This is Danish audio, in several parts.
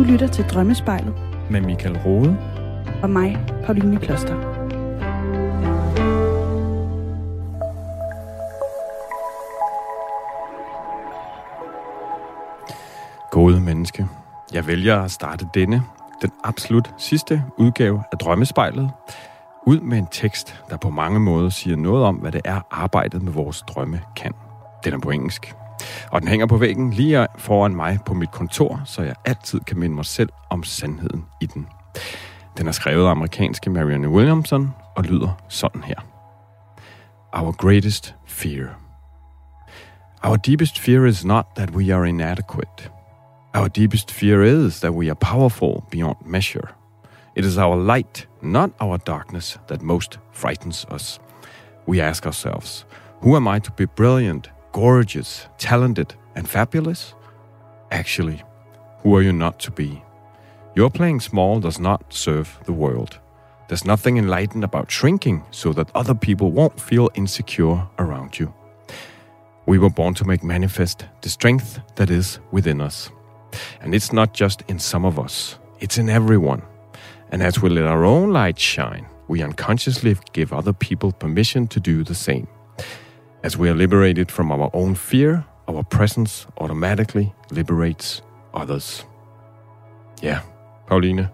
Du lytter til Drømmespejlet. Med Michael Rode. Og mig, Pauline Kloster. Gode menneske. Jeg vælger at starte denne, den absolut sidste udgave af Drømmespejlet, ud med en tekst, der på mange måder siger noget om, hvad det er, arbejdet med vores drømme kan. Den er på engelsk. Og den hænger på væggen lige foran mig på mit kontor, så jeg altid kan minde mig selv om sandheden i den. Den er skrevet af amerikanske Marianne Williamson og lyder sådan her. Our greatest fear. Our deepest fear is not that we are inadequate. Our deepest fear is that we are powerful beyond measure. It is our light, not our darkness, that most frightens us. We ask ourselves, who am I to be brilliant, gorgeous, talented, and fabulous? Actually, who are you not to be? Your playing small does not serve the world. There's nothing enlightened about shrinking so that other people won't feel insecure around you. We were born to make manifest the strength that is within us. And it's not just in some of us, it's in everyone. And as we let our own light shine, we unconsciously give other people permission to do the same. As we are liberated from our own fear, our presence automatically liberates others. Ja, Pauline.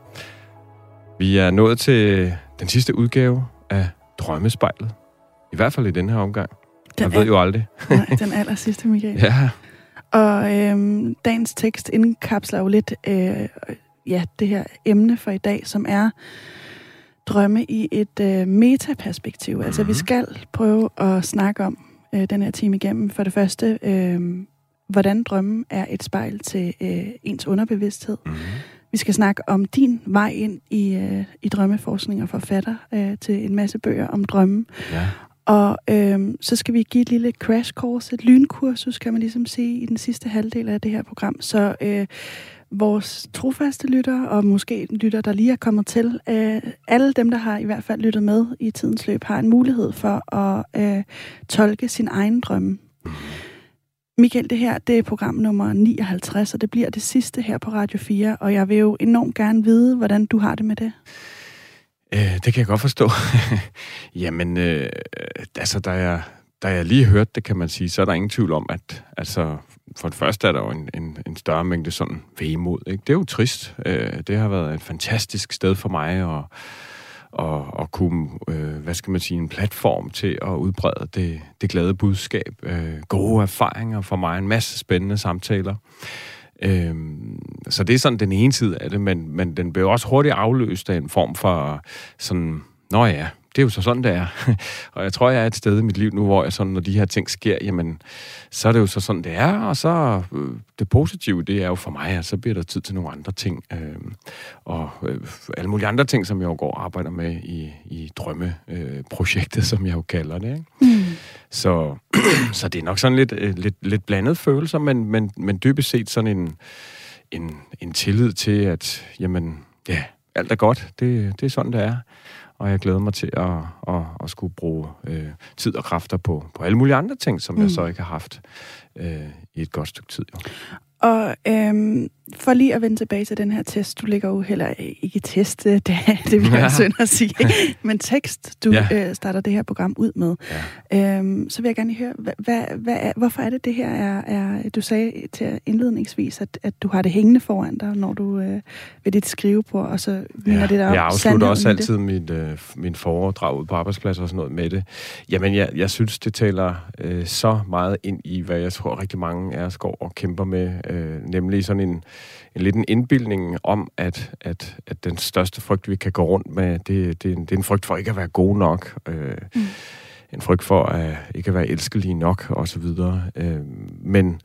Vi er nået til den sidste udgave af Drømmespejlet. I hvert fald i den her omgang. Den Jeg ved jo aldrig. nej, den aller sidste, Michael. ja. Og øhm, dagens tekst indkapsler jo lidt øh, ja, det her emne for i dag, som er drømme i et øh, metaperspektiv. Mm-hmm. Altså vi mhm. skal prøve at snakke om øh, den her time igennem. For det første, øh, hvordan drømmen er et spejl til øh, ens underbevidsthed. Mm-hmm. Vi skal snakke om din vej ind i, øh, i drømmeforskning og forfatter øh, til en masse bøger om drømmen. Ja. Og øh, så skal vi give et lille crash course, et lynkursus, kan man ligesom sige, i den sidste halvdel af det her program. Så øh, vores trofaste lytter, og måske lytter, der lige er kommet til, øh, alle dem, der har i hvert fald lyttet med i tidens løb, har en mulighed for at øh, tolke sin egen drømme. Michael, det her det er program nummer 59, og det bliver det sidste her på Radio 4, og jeg vil jo enormt gerne vide, hvordan du har det med det. Øh, det kan jeg godt forstå. Jamen, øh, altså, da jeg, da jeg lige hørte det, kan man sige, så er der ingen tvivl om, at altså, for det første er der jo en, en, en større mængde sådan vemod. Ikke? Det er jo trist. Øh, det har været et fantastisk sted for mig at, at, at kunne, øh, hvad skal man sige, en platform til at udbrede det, det glade budskab. Øh, gode erfaringer for mig, en masse spændende samtaler. Øhm, så det er sådan den ene side af det, men, men den blev også hurtigt afløst af en form for sådan, nå ja, det er jo så sådan, det er. og jeg tror, jeg er et sted i mit liv nu, hvor jeg sådan, når de her ting sker, jamen, så er det jo så sådan, det er, og så øh, det positive, det er jo for mig, at så bliver der tid til nogle andre ting, øh, og øh, alle mulige andre ting, som jeg jo går og arbejder med i, i drømmeprojektet, øh, som jeg jo kalder det. Ikke? Mm. Så, så det er nok sådan lidt, øh, lidt, lidt blandet følelser, men, men, men dybest set sådan en, en, en tillid til, at jamen, ja, alt er godt, det, det er sådan, det er og jeg glæder mig til at, at, at skulle bruge øh, tid og kræfter på, på alle mulige andre ting, som mm. jeg så ikke har haft øh, i et godt stykke tid. Jo. Og øhm, for lige at vende tilbage til den her test, du ligger jo heller ikke test, det, det vil jeg ja. synd at sige, men tekst, du ja. øh, starter det her program ud med. Ja. Øhm, så vil jeg gerne høre, hvad, hvad, hvad hvorfor er det det her er, er, du sagde til indledningsvis, at, at du har det hængende foran dig, når du øh, ved dit skrivebord, og så mener ja. det der Jeg afslutter også altid mit, øh, min foredrag ud på arbejdspladser og sådan noget med det. Jamen, jeg, jeg synes, det taler øh, så meget ind i, hvad jeg tror rigtig mange af os går og kæmper med, øh, nemlig sådan en en lidt en indbildning om, at, at, at den største frygt, vi kan gå rundt med, det, det, er, en, det er en frygt for ikke at være god nok. Øh, mm. En frygt for at ikke at være elskelig nok, og så videre. Øh, men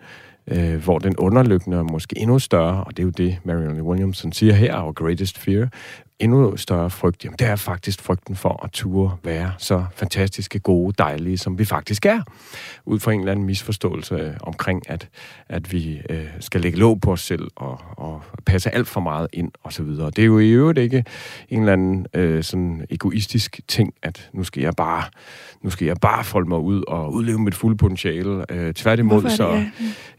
øh, hvor den underliggende er måske endnu større, og det er jo det, Marianne Williamson siger her, our greatest fear, endnu større frygt, jamen det er faktisk frygten for at ture være så fantastiske, gode, dejlige, som vi faktisk er. Ud fra en eller anden misforståelse øh, omkring, at, at vi øh, skal lægge låg på os selv og, og passe alt for meget ind og så videre. Det er jo i øvrigt ikke en eller anden øh, sådan egoistisk ting, at nu skal jeg bare nu skal jeg bare folde mig ud og udleve mit fulde potentiale. Øh, tværtimod, så,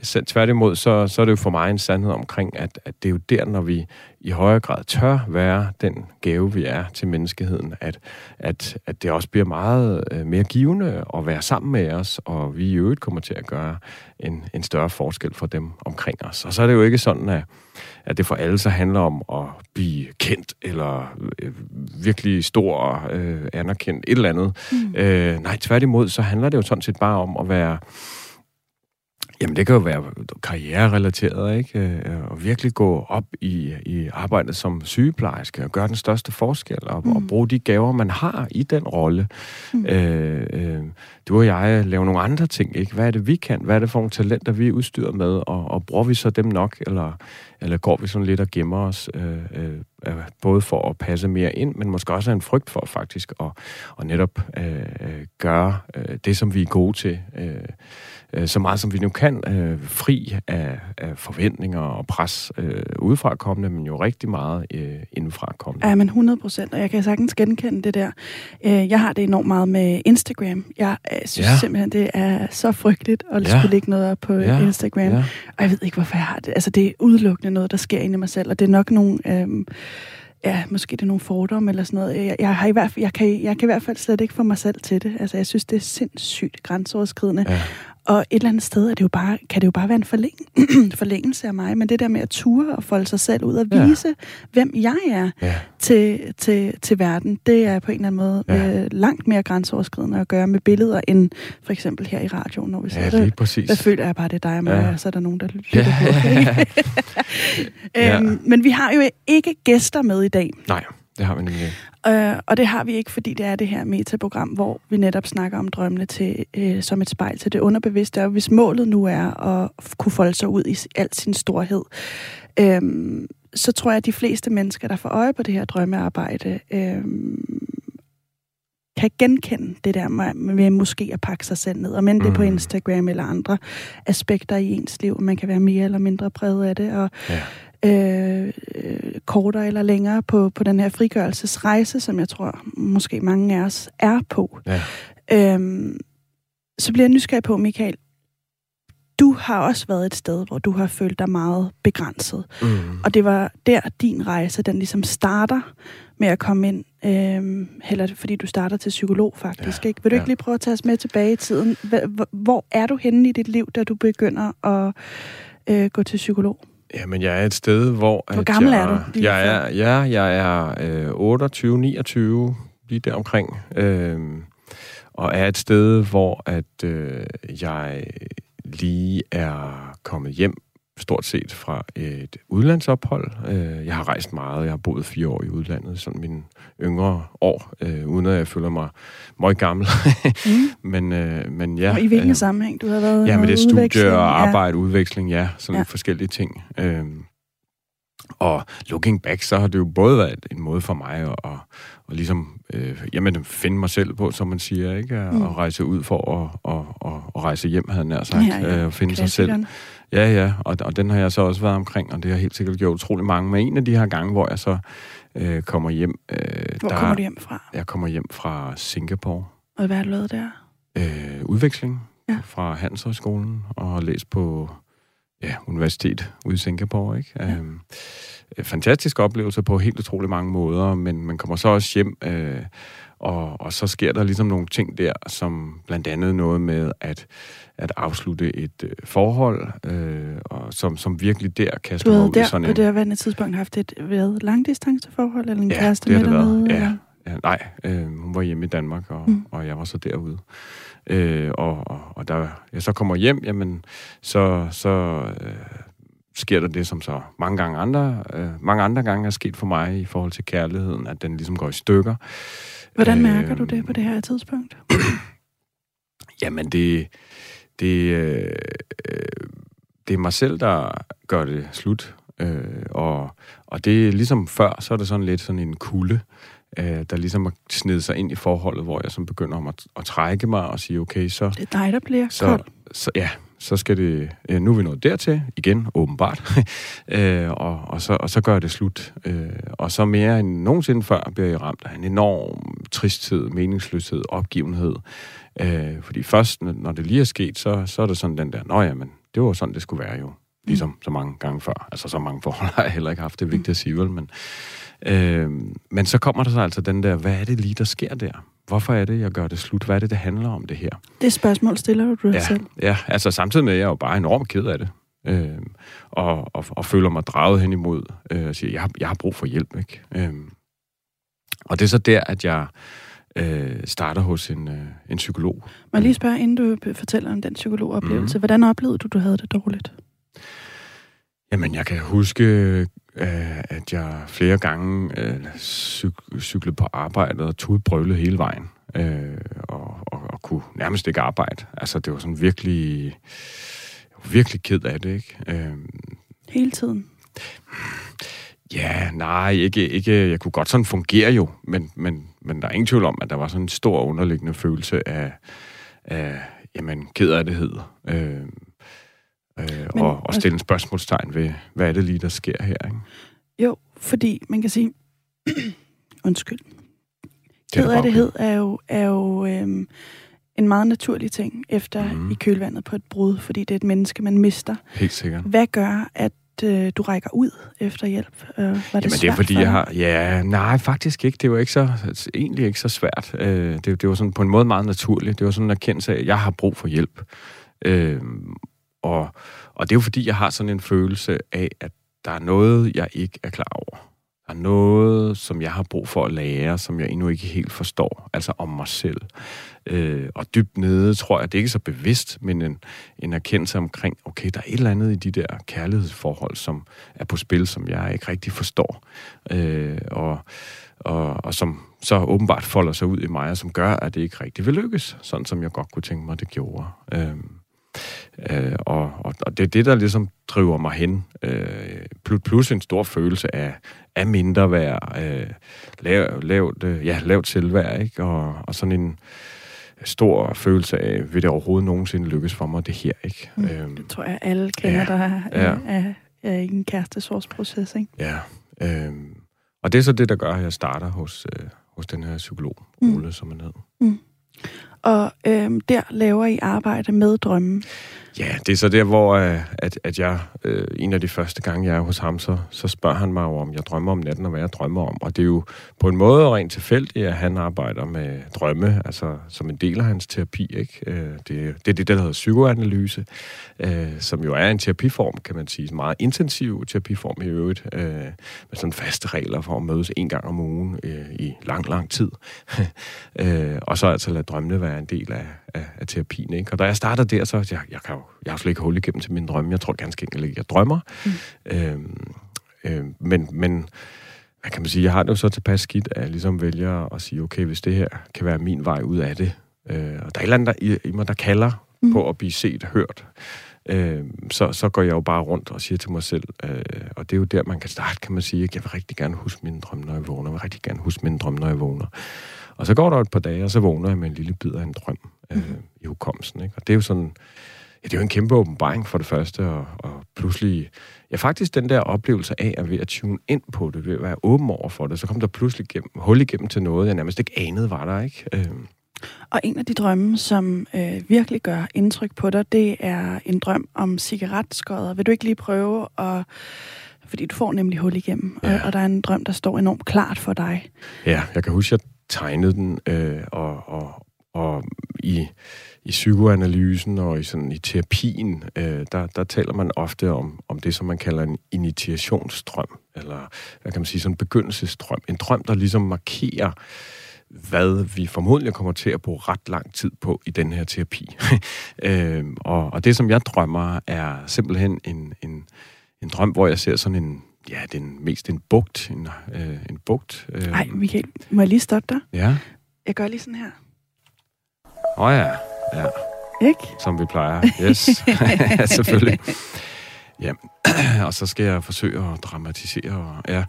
selv. Tværtimod, så, så er det jo for mig en sandhed omkring, at, at det er jo der, når vi i højere grad tør være den gave, vi er til menneskeheden, at, at, at det også bliver meget øh, mere givende at være sammen med os, og vi i øvrigt kommer til at gøre en, en større forskel for dem omkring os. Og så er det jo ikke sådan, at, at det for alle så handler om at blive kendt, eller øh, virkelig stor og øh, anerkendt, et eller andet. Mm. Øh, nej, tværtimod, så handler det jo sådan set bare om at være Jamen, det kan jo være karriererelateret, ikke? Øh, og virkelig gå op i, i arbejdet som sygeplejerske og gøre den største forskel og, mm. og bruge de gaver, man har i den rolle. Mm. Øh, øh, du og jeg laver nogle andre ting, ikke? Hvad er det, vi kan? Hvad er det for nogle talenter, vi er udstyret med? Og, og bruger vi så dem nok, eller, eller går vi sådan lidt og gemmer os, øh, øh, både for at passe mere ind, men måske også en frygt for faktisk at, at netop øh, gøre øh, det, som vi er gode til, øh, øh, så meget som vi nu kan, øh, fri af, af forventninger og pres øh, udefra kommende, men jo rigtig meget øh, indenfra kommende. Ja, men 100 procent, og jeg kan sagtens genkende det der. Øh, jeg har det enormt meget med Instagram. Jeg øh, synes ja. simpelthen, det er så frygteligt at ja. skulle lægge noget op på ja. Instagram. Ja. Og jeg ved ikke, hvorfor jeg har det. Altså, det er udelukkende noget, der sker inde i mig selv, og det er nok nogle... Øh, ja, måske det er nogle fordomme eller sådan noget. Jeg, jeg, har i hvert fald, jeg, kan, jeg kan i hvert fald slet ikke få mig selv til det. Altså, jeg synes, det er sindssygt grænseoverskridende. Ja. Og et eller andet sted er det jo bare, kan det jo bare være en forlæng, forlængelse af mig, men det der med at ture og folde sig selv ud og vise, ja. hvem jeg er ja. til, til, til verden, det er på en eller anden måde ja. øh, langt mere grænseoverskridende at gøre med billeder, end for eksempel her i radioen, når vi ja, sidder. Ja, præcis. Der føler jeg bare, det er dig og mig, ja. og så er der nogen, der lytter ja. på. ja. øhm, men vi har jo ikke gæster med i dag. Nej. Det har vi nemlig ikke. Øh, og det har vi ikke, fordi det er det her metaprogram, hvor vi netop snakker om drømmene til, øh, som et spejl til det underbevidste. Og hvis målet nu er at kunne folde sig ud i al sin storhed, øh, så tror jeg, at de fleste mennesker, der får øje på det her drømmearbejde, øh, kan genkende det der med, med måske at pakke sig selv ned, og men det mm. på Instagram eller andre aspekter i ens liv. Man kan være mere eller mindre præget af det, og ja øh, kortere eller længere på, på den her frigørelsesrejse, som jeg tror måske mange af os er på. Ja. Øhm, så bliver jeg nysgerrig på, Michael, du har også været et sted, hvor du har følt dig meget begrænset. Mm. Og det var der, din rejse, den ligesom starter med at komme ind, øhm, heller fordi du starter til psykolog faktisk. Ja. Ikke? Vil du ja. ikke lige prøve at tage os med tilbage i tiden? Hvor er du henne i dit liv, da du begynder at øh, gå til psykolog? Jamen, jeg er et sted, hvor... Hvor gammel jeg, er du? Jeg er, ja, jeg er øh, 28, 29, lige der omkring. Øh, og er et sted, hvor at øh, jeg lige er kommet hjem stort set fra et udlandsophold. Øh, jeg har rejst meget. Jeg har boet fire år i udlandet, sådan mine yngre år, øh, uden at jeg føler mig meget gammel. mm. men, øh, men ja. Og i hvilken øh, sammenhæng du har været? Ja, med det studie og arbejde, ja. udveksling, ja. Sådan ja. forskellige ting. Øh, og looking back, så har det jo både været en måde for mig at, at, at ligesom, øh, jamen, finde mig selv på, som man siger, ikke? At, mm. at rejse ud for at, at, at, at rejse hjem, havde jeg nær sagt. Ja, ja. Øh, finde sig selv. Ja, ja, og, og den har jeg så også været omkring, og det har helt sikkert gjort utrolig mange. Men en af de her gange, hvor jeg så øh, kommer hjem... Øh, hvor der, kommer du hjem fra? Jeg kommer hjem fra Singapore. Og hvad har du lavet der? Øh, udveksling ja. fra Handelshøjskolen, og har læst på ja, universitet ude i Singapore. Ikke? Ja. Øhm, fantastisk oplevelse på helt utrolig mange måder, men man kommer så også hjem, øh, og, og så sker der ligesom nogle ting der, som blandt andet noget med at, at afslutte et øh, forhold, øh, og som, som virkelig der kaster mig ud der, sådan en... Du havde på det tidspunkt haft et hvad, langdistanceforhold, eller en ja, kæreste det med dernede? Ja, ja, nej, øh, hun var hjemme i Danmark, og, mm. og jeg var så derude. Øh, og, og, og da jeg så kommer hjem, jamen, så, så øh, sker der det, som så mange gange andre, øh, mange andre gange er sket for mig i forhold til kærligheden, at den ligesom går i stykker. Hvordan mærker øh, du det på det her tidspunkt? jamen, det, det, øh, det er mig selv, der gør det slut. Øh, og, og det er ligesom før, så er det sådan lidt sådan en kulde, øh, der ligesom har snedet sig ind i forholdet, hvor jeg som begynder at, at trække mig og sige, okay, så... Det er dig, der bliver så, kold. Så, ja, så skal det... Øh, nu er vi nået dertil, igen, åbenbart. øh, og, og, så, og så gør det slut. Øh, og så mere end nogensinde før bliver jeg ramt af en enorm tristhed, meningsløshed, opgivenhed. Øh, fordi først, når det lige er sket, så, så er det sådan den der, nå ja, men det var sådan, det skulle være jo. Ligesom mm. så mange gange før. Altså, så mange forhold har jeg heller ikke haft, det er vigtigt at sige, vel? Men, øh, men så kommer der så altså den der, hvad er det lige, der sker der? Hvorfor er det, jeg gør det slut? Hvad er det, det handler om, det her? Det spørgsmål stiller du dig ja, selv. Ja, altså samtidig med, at jeg er jo bare enormt ked af det. Øh, og, og, og føler mig draget hen imod, øh, og siger, jeg har, jeg har brug for hjælp, ikke? Øh, og det er så der, at jeg øh, starter hos en, øh, en psykolog. Må jeg lige spørge, inden du fortæller om den psykologoplevelse, mm. hvordan oplevede du, du havde det dårligt? Jamen, jeg kan huske, øh, at jeg flere gange øh, cyk- cyklede på arbejdet og tudbrølede hele vejen. Øh, og, og, og kunne nærmest ikke arbejde. Altså, det var sådan virkelig... Jeg var virkelig ked af det, ikke? Øh, hele tiden? Ja, nej, ikke, ikke. Jeg kunne godt sådan fungere jo, men, men, men der er ingen tvivl om, at der var sådan en stor underliggende følelse af, af jamen, kedelighed. Øh, øh, men, og, og stille en spørgsmålstegn ved, hvad er det lige, der sker her, ikke? Jo, fordi man kan sige... undskyld. Kedelighed er jo, er jo øhm, en meget naturlig ting efter mm. i kølvandet på et brud, fordi det er et menneske, man mister. Helt sikkert. Hvad gør, at øh, du rækker ud efter hjælp? Øh, var det Jamen, det er fordi, jeg har... Ja, nej, faktisk ikke. Det var ikke så, egentlig ikke så svært. Øh, det, det var sådan på en måde meget naturligt. Det var sådan en erkendelse af, at jeg har brug for hjælp. Øh, og, og det er jo fordi, jeg har sådan en følelse af, at der er noget, jeg ikke er klar over. Der er noget, som jeg har brug for at lære, som jeg endnu ikke helt forstår, altså om mig selv. Øh, og dybt nede tror jeg, det er ikke så bevidst, men en, en erkendelse omkring, okay, der er et eller andet i de der kærlighedsforhold, som er på spil, som jeg ikke rigtig forstår. Øh, og, og, og som så åbenbart folder sig ud i mig, og som gør, at det ikke rigtig vil lykkes, sådan som jeg godt kunne tænke mig, det gjorde. Øh, Øh, og, og, og det er det, der ligesom driver mig hen. Øh, plus en stor følelse af, af mindre værd, øh, lav, lavt, øh, ja, lavt selvværd, ikke? Og, og sådan en stor følelse af, vil det overhovedet nogensinde lykkes for mig, det her, ikke? Mm, øhm, det tror jeg, alle kender, ja, der er, ja. er, er i en kærestesorgsproces, ikke? Ja, øh, og det er så det, der gør, at jeg starter hos, øh, hos den her psykolog, Ole, mm. som han hedder. Mm og øh, der laver I arbejde med drømmen. Ja, det er så der, hvor øh, at, at jeg, øh, en af de første gange, jeg er hos ham, så, så spørger han mig om, jeg drømmer om natten, og hvad jeg drømmer om. Og det er jo på en måde rent tilfældigt, at han arbejder med drømme, altså som en del af hans terapi. Ikke? Øh, det, det er det, der hedder psykoanalyse, øh, som jo er en terapiform, kan man sige, en meget intensiv terapiform i øvrigt, øh, med sådan faste regler for at mødes en gang om ugen øh, i lang, lang tid. øh, og så altså lade drømmene være en del af, af, af terapien. Ikke? Og da jeg starter der, så jeg, jeg kan jeg har slet ikke hul igennem til mine drømme. Jeg tror ganske enkelt ikke, jeg drømmer. Mm. Øhm, øh, men, men hvad kan man sige, jeg har det jo så tilpas skidt, at jeg ligesom vælger at sige, okay, hvis det her kan være min vej ud af det, øh, og der er et eller andet der, i, i mig, der kalder mm. på at blive set hørt, øh, så, så går jeg jo bare rundt og siger til mig selv, øh, og det er jo der, man kan starte, kan man sige, at jeg vil rigtig gerne huske mine drømme, når jeg vågner. Jeg vil rigtig gerne huske mine drømme, når jeg vågner. Og så går der et par dage, og så vågner jeg med en lille bid af en drøm øh, mm. i hukommelsen. Ikke? Og det er jo sådan, ja, det er jo en kæmpe åbenbaring for det første, og, og pludselig, ja faktisk den der oplevelse af at ved at tune ind på det, ved at være åben over for det, så kom der pludselig gennem, hul igennem til noget, jeg nærmest ikke anede var der, ikke? Øh. Og en af de drømme, som øh, virkelig gør indtryk på dig, det er en drøm om cigaretskodder. Vil du ikke lige prøve at fordi du får nemlig hul igennem, ja. og, og der er en drøm, der står enormt klart for dig. Ja, jeg kan huske, at jeg tegnede den, øh, og, og, og i, i psykoanalysen og i, sådan, i terapien, øh, der, der taler man ofte om, om det, som man kalder en initiationsstrøm, eller hvad kan man sige, sådan en begyndelsesstrøm. En drøm, der ligesom markerer, hvad vi formodentlig kommer til at bruge ret lang tid på i den her terapi. øh, og, og det, som jeg drømmer, er simpelthen en, en, en drøm, hvor jeg ser sådan en, ja, den mest en bugt, en, øh, en bugt. Nej, øh, Michael, må jeg lige stoppe dig? Ja. Jeg gør lige sådan her. Åh oh, ja, ja. Ikke? Som vi plejer. Yes, selvfølgelig. Ja, og så skal jeg forsøge at dramatisere. Ja.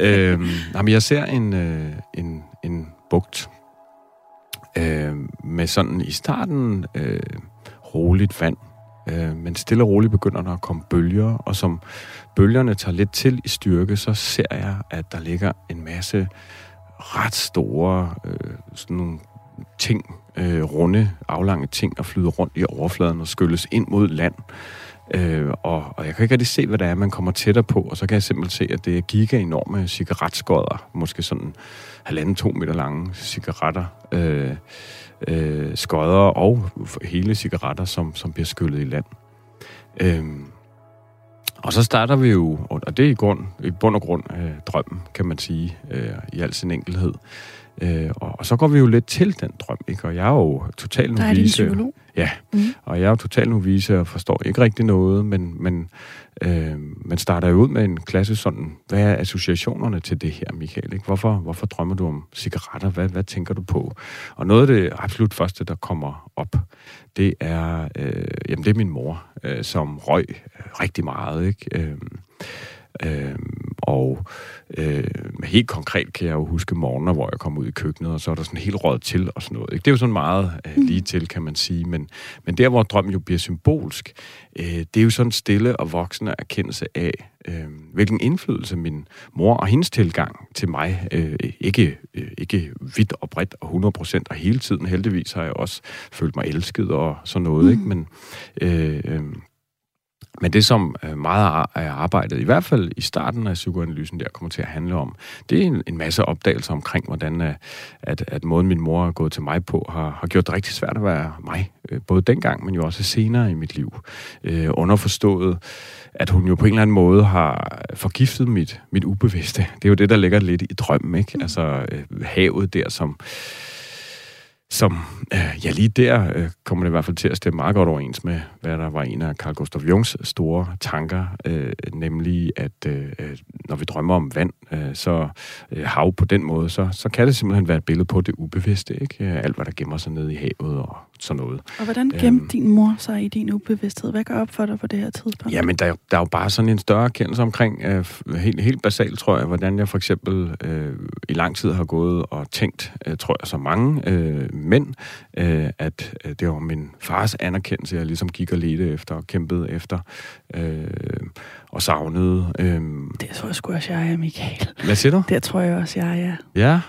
øhm, jamen, jeg ser en, øh, en, en bugt øh, med sådan i starten øh, roligt vand, øh, men stille og roligt begynder der at komme bølger, og som bølgerne tager lidt til i styrke, så ser jeg, at der ligger en masse ret store øh, sådan nogle ting, øh, runde, aflange ting, og flyder rundt i overfladen og skylles ind mod land. Øh, og, og jeg kan ikke rigtig se, hvad det er, man kommer tættere på, og så kan jeg simpelthen se, at det er giga enorme cigaretskodder, måske sådan halvanden, to meter lange cigaretter, øh, øh, skodder og hele cigaretter, som, som bliver skyllet i land. Øh, og så starter vi jo, og det er i, grund, i bund og grund øh, drømmen, kan man sige, øh, i al sin enkelhed. Øh, og, og så går vi jo lidt til den drøm, ikke? Og jeg er jo totalt novise. Der er din psykolog. Ja, mm. og jeg er jo totalt novise og forstår ikke rigtig noget, men, men øh, man starter jo ud med en klasse sådan, hvad er associationerne til det her, Michael? Ikke? Hvorfor, hvorfor drømmer du om cigaretter? Hvad, hvad tænker du på? Og noget af det absolut første, der kommer op, det er, øh, jamen det er min mor, øh, som røg rigtig meget, ikke? Øh, øh, og øh, helt konkret kan jeg jo huske morgener, hvor jeg kom ud i køkkenet, og så er der sådan helt råd til og sådan noget. Ikke? Det er jo sådan meget øh, mm. lige til, kan man sige. Men, men der, hvor drømmen jo bliver symbolsk, øh, det er jo sådan stille og voksende erkendelse af, øh, hvilken indflydelse min mor og hendes tilgang til mig, øh, ikke, øh, ikke vidt og bredt og 100% og hele tiden, heldigvis har jeg også følt mig elsket og sådan noget, mm. ikke? men øh, øh, men det, som øh, meget af arbejdet, i hvert fald i starten af psykoanalysen, der kommer til at handle om, det er en, masse opdagelser omkring, hvordan øh, at, at måden min mor er gået til mig på, har, har gjort det rigtig svært at være mig. Øh, både dengang, men jo også senere i mit liv. underforstået, at hun jo på en eller anden måde har forgiftet mit, mit ubevidste. Det er jo det, der ligger lidt i drømmen, ikke? Mm. Altså havet der, som som, øh, ja lige der øh, kommer det i hvert fald til at stemme meget godt overens med, hvad der var en af Carl Gustav Jungs store tanker, øh, nemlig at øh, øh når vi drømmer om vand, øh, så øh, hav på den måde, så, så kan det simpelthen være et billede på det ubevidste, ikke? Øh, alt, hvad der gemmer sig nede i havet og sådan noget. Og hvordan gemte øhm, din mor sig i din ubevidsthed? Hvad går op for dig på det her tidspunkt? Jamen, der, der er jo bare sådan en større erkendelse omkring, øh, helt, helt basalt tror jeg, hvordan jeg for eksempel øh, i lang tid har gået og tænkt, øh, tror jeg, så mange øh, mænd, øh, at øh, det var min fars anerkendelse, jeg ligesom gik og ledte efter og kæmpede efter. Øh, og savnede. Øhm, det tror jeg sgu også, jeg er, Michael. Hvad siger du? Det tror jeg også, jeg er. Ja,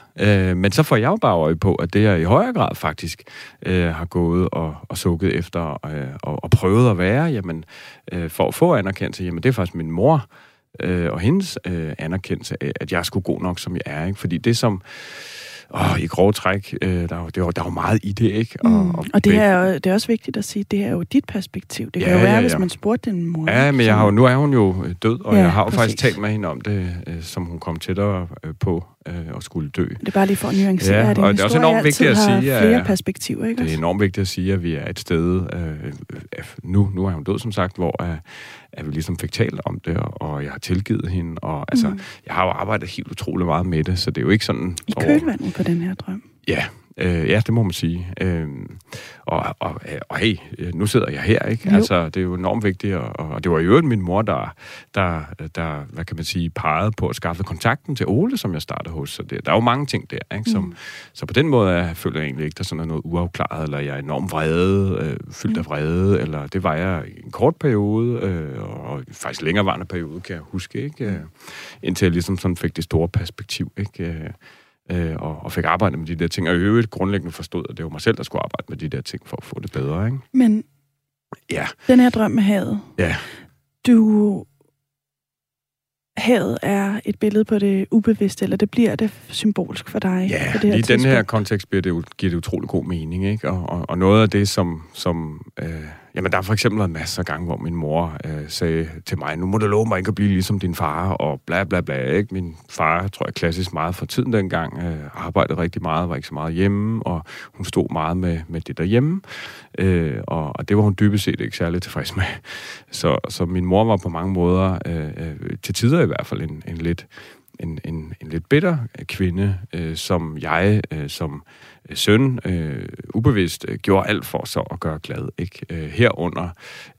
øh, men så får jeg jo bare øje på, at det jeg i højere grad faktisk øh, har gået og, og sukket efter øh, og, og prøvet at være, jamen, øh, for at få anerkendelse, jamen det er faktisk min mor øh, og hendes øh, anerkendelse af, at jeg er sgu god nok, som jeg er. Ikke? Fordi det som åh, i grove træk, øh, der, er, der, er, der er jo meget i det, ikke? Og, mm. og, og det, er, det er også vigtigt at sige, det er jo dit perspektiv. Det kan ja, jo være, ja, ja. hvis man spurgte din mor. Ja, men jeg har jo, nu er hun jo øh, død, og ja, jeg har jo præcis. faktisk talt med hende om det, øh, som hun kom tættere øh, på øh, og skulle dø. Det er bare lige for at nuancere, ja, at og det er også enormt vigtigt at sige, at flere perspektiver, ikke? Det er enormt vigtigt at sige, at vi er et sted, øh, nu, nu er hun død som sagt, hvor øh, at vi ligesom fik talt om det, og jeg har tilgivet hende, og altså, mm. jeg har jo arbejdet helt utrolig meget med det, så det er jo ikke sådan... I kølvandet på den her drøm? Ja, øh, ja, det må man sige. Øh, og, og, og hey, nu sidder jeg her, ikke? Jo. Altså, det er jo enormt vigtigt, og, og det var jo min mor, der, der, der, hvad kan man sige, pegede på at skaffe kontakten til Ole, som jeg startede hos. Så det, der er jo mange ting der, ikke? Som, mm. Så på den måde jeg føler jeg egentlig ikke, der sådan er noget uafklaret, eller jeg er enormt vrede, øh, fyldt mm. af vrede, eller det var jeg i en kort periode, øh, og faktisk længerevarende periode, kan jeg huske, ikke? Øh, indtil jeg ligesom sådan fik det store perspektiv, ikke? Øh, og, og fik arbejdet med de der ting, og i øvrigt grundlæggende forstod, at det var mig selv, der skulle arbejde med de der ting for at få det bedre. Ikke? Men ja. den her drøm med havet, ja. du havet er et billede på det ubevidste, eller det bliver det symbolsk for dig? Ja, på det her i den her kontekst bliver det, giver det utrolig god mening, ikke? Og, og, og noget af det, som, som øh, Jamen, der har for eksempel været masser af gange, hvor min mor øh, sagde til mig, nu må du love mig ikke at blive ligesom din far, og bla bla bla. Ikke? Min far, tror jeg, klassisk meget for tiden dengang, øh, arbejdede rigtig meget, var ikke så meget hjemme, og hun stod meget med, med det derhjemme. Øh, og, og det var hun dybest set ikke særlig tilfreds med. Så, så min mor var på mange måder, øh, øh, til tider i hvert fald, en, en lidt en, en, en lidt bitter øh, kvinde, øh, som jeg øh, som øh, søn øh, ubevidst øh, gjorde alt for så at gøre glad. Ikke? Øh, herunder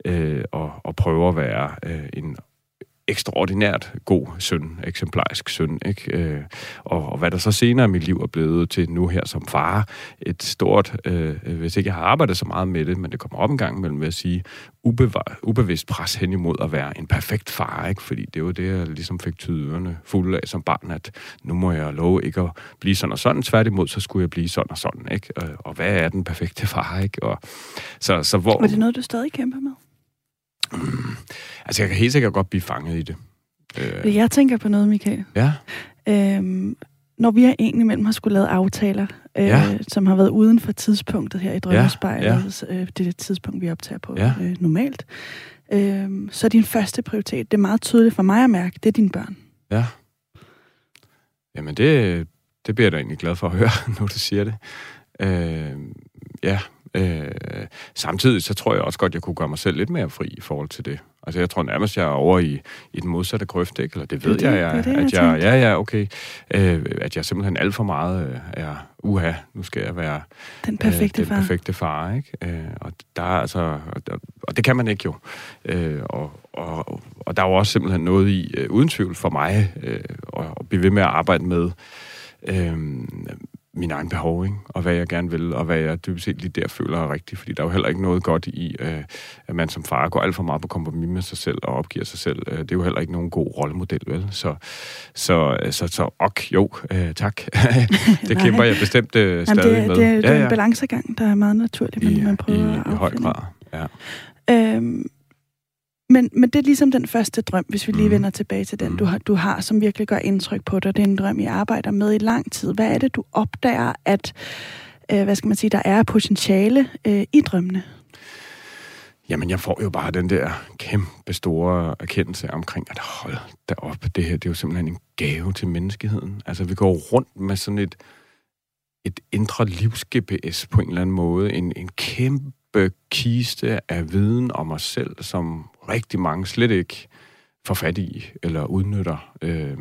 øh, og, og prøve at være øh, en ekstraordinært god søn, eksemplarisk søn, ikke? Øh, og, og hvad der så senere i mit liv er blevet til nu her som far, et stort, øh, hvis ikke jeg har arbejdet så meget med det, men det kommer op en gang mellem, vil jeg sige, ubevar, ubevidst pres hen imod at være en perfekt far, ikke? Fordi det var det, jeg ligesom fik tyderne fulde af som barn, at nu må jeg love ikke at blive sådan og sådan, tværtimod, så skulle jeg blive sådan og sådan, ikke? Øh, og hvad er den perfekte far, ikke? Og, så, så hvor... Men det noget, du stadig kæmper med? Mm, altså, jeg kan helt sikkert godt blive fanget i det. Øh. Jeg tænker på noget, Michael. Ja. Øhm, når vi egentlig mellem har skulle lave aftaler, øh, ja. som har været uden for tidspunktet her i Drømmespejlet, ja. ja. øh, det er det tidspunkt, vi optager på ja. øh, normalt, øh, så er din første prioritet, det er meget tydeligt for mig at mærke, det er dine børn. Ja. Jamen, det, det bliver jeg da egentlig glad for at høre, når du siger det. Øh, ja, øh, samtidig så tror jeg også godt, jeg kunne gøre mig selv lidt mere fri i forhold til det. Altså, jeg tror nærmest, jeg er over i, i den modsatte grøft, ikke? Eller det ved det, jeg, jeg, det, det, at jeg, ja, ja, okay, øh, at jeg simpelthen alt for meget øh, er, uha, nu skal jeg være den perfekte, øh, den perfekte far. ikke? Øh, og der er altså, og, og det kan man ikke jo. Øh, og, og, og der er jo også simpelthen noget i, øh, uden tvivl for mig, øh, at, at blive ved med at arbejde med, øh, min egen behov, ikke? og hvad jeg gerne vil, og hvad jeg dybest set lige der føler er rigtigt. Fordi der er jo heller ikke noget godt i, øh, at man som far går alt for meget på kompromis med sig selv og opgiver sig selv. Øh, det er jo heller ikke nogen god rollemodel, vel? Så, så, så, så ok, jo, øh, tak. det kæmper jeg bestemt øh, stadig Jamen det, med. Det, det, det er en balancegang, der er meget naturlig, men I, man prøver i, at I høj grad, ja. Øhm, men, men det er ligesom den første drøm, hvis vi lige mm. vender tilbage til den, mm. du, har, du har, som virkelig gør indtryk på dig. Det er en drøm, jeg arbejder med i lang tid. Hvad er det, du opdager, at øh, hvad skal man sige, der er potentiale øh, i drømmene? Jamen, jeg får jo bare den der kæmpe store erkendelse omkring, at hold da op, det her, det er jo simpelthen en gave til menneskeheden. Altså, vi går rundt med sådan et, et indre livs-GPS på en eller anden måde. En, en kæmpe kiste af viden om os selv, som rigtig mange slet ikke får fat i eller udnytter. Øh,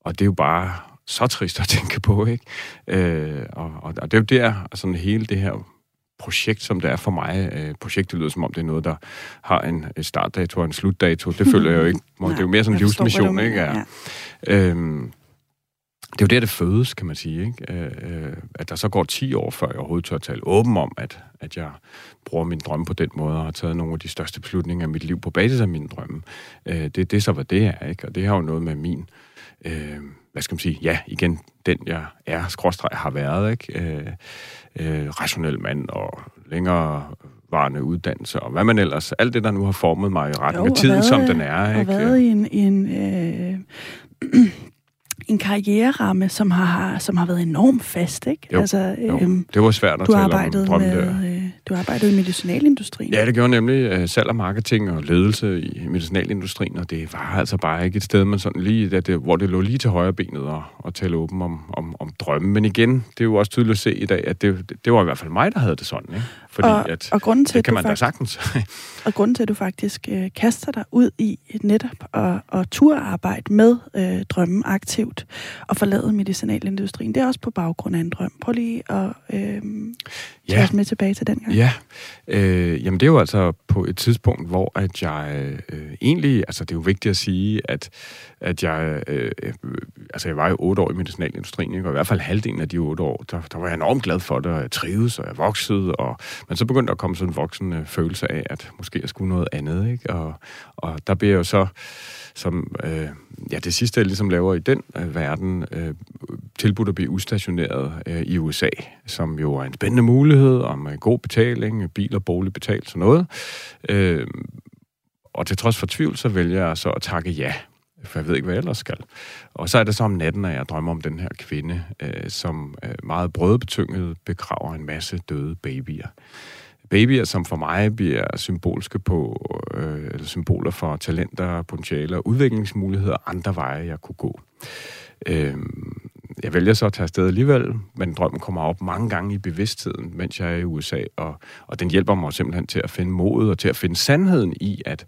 og det er jo bare så trist at tænke på, ikke? Øh, og, og, og det er jo der, sådan hele det her projekt, som det er for mig. Øh, projektet lyder som om, det er noget, der har en startdato og en slutdato. Det føler jeg jo ikke. Det er jo mere sådan en livsmission, ikke? Ja. Øhm, det er jo der, det fødes, kan man sige. Ikke? Øh, øh, at der så går 10 år, før jeg overhovedet tør tale åben om, at, at jeg bruger min drømme på den måde, og har taget nogle af de største beslutninger af mit liv på basis af mine drømme. Øh, det, det er så, hvad det er, ikke? Og det har jo noget med min, øh, hvad skal man sige, ja, igen, den jeg er, skråstreg har været, ikke? Øh, øh, rationel mand og længere varende uddannelse, og hvad man ellers, alt det, der nu har formet mig i retning af tiden, som den er. Ikke? Og været i en, i en øh, en karriereramme, som har, som har været enormt fast, ikke? Jo, altså, jo. Øhm, det var svært at du tale arbejdede om med, der. Øh, du arbejdede i medicinalindustrien. Ja, det gjorde nemlig uh, salg og marketing og ledelse i medicinalindustrien, og det var altså bare ikke et sted, man sådan lige, det, det, hvor det lå lige til højre benet og, og tale åben om, om, om drømme. Men igen, det er jo også tydeligt at se i dag, at det, det var i hvert fald mig, der havde det sådan, ikke? Fordi og, at, og grunden til, det kan man da sagtens. og grunden til, at du faktisk øh, kaster dig ud i netop og, og turarbejde med øh, drømmen aktivt og forlade medicinalindustrien, det er også på baggrund af en drøm. Prøv lige at øh, tage ja. os med tilbage til den gang. Ja, øh, jamen det er jo altså på et tidspunkt, hvor at jeg øh, egentlig, altså det er jo vigtigt at sige, at, at jeg, øh, altså jeg var jo otte år i medicinalindustrien, ikke? og i hvert fald halvdelen af de otte år, der, der var jeg enormt glad for det, og jeg trives, og jeg voksede, og men så begyndte der at komme sådan en voksen øh, følelse af, at måske jeg skulle noget andet, ikke? Og, og der bliver jeg jo så, som, øh, ja, det sidste, jeg ligesom laver i den øh, verden, øh, tilbudt at blive udstationeret øh, i USA, som jo er en spændende mulighed, om en god betaling, øh, bil og bolig betalt, sådan noget. Øh, og til trods for tvivl, så vælger jeg så at takke ja for jeg ved ikke, hvad jeg ellers skal. Og så er det så om natten, at jeg drømmer om den her kvinde, øh, som øh, meget brødbetynget begraver en masse døde babyer. Babyer, som for mig bliver symbolske på, øh, eller symboler for talenter, potentialer, udviklingsmuligheder, andre veje, jeg kunne gå. Øh, jeg vælger så at tage afsted alligevel, men drømmen kommer op mange gange i bevidstheden, mens jeg er i USA, og, og den hjælper mig simpelthen til at finde modet og til at finde sandheden i, at,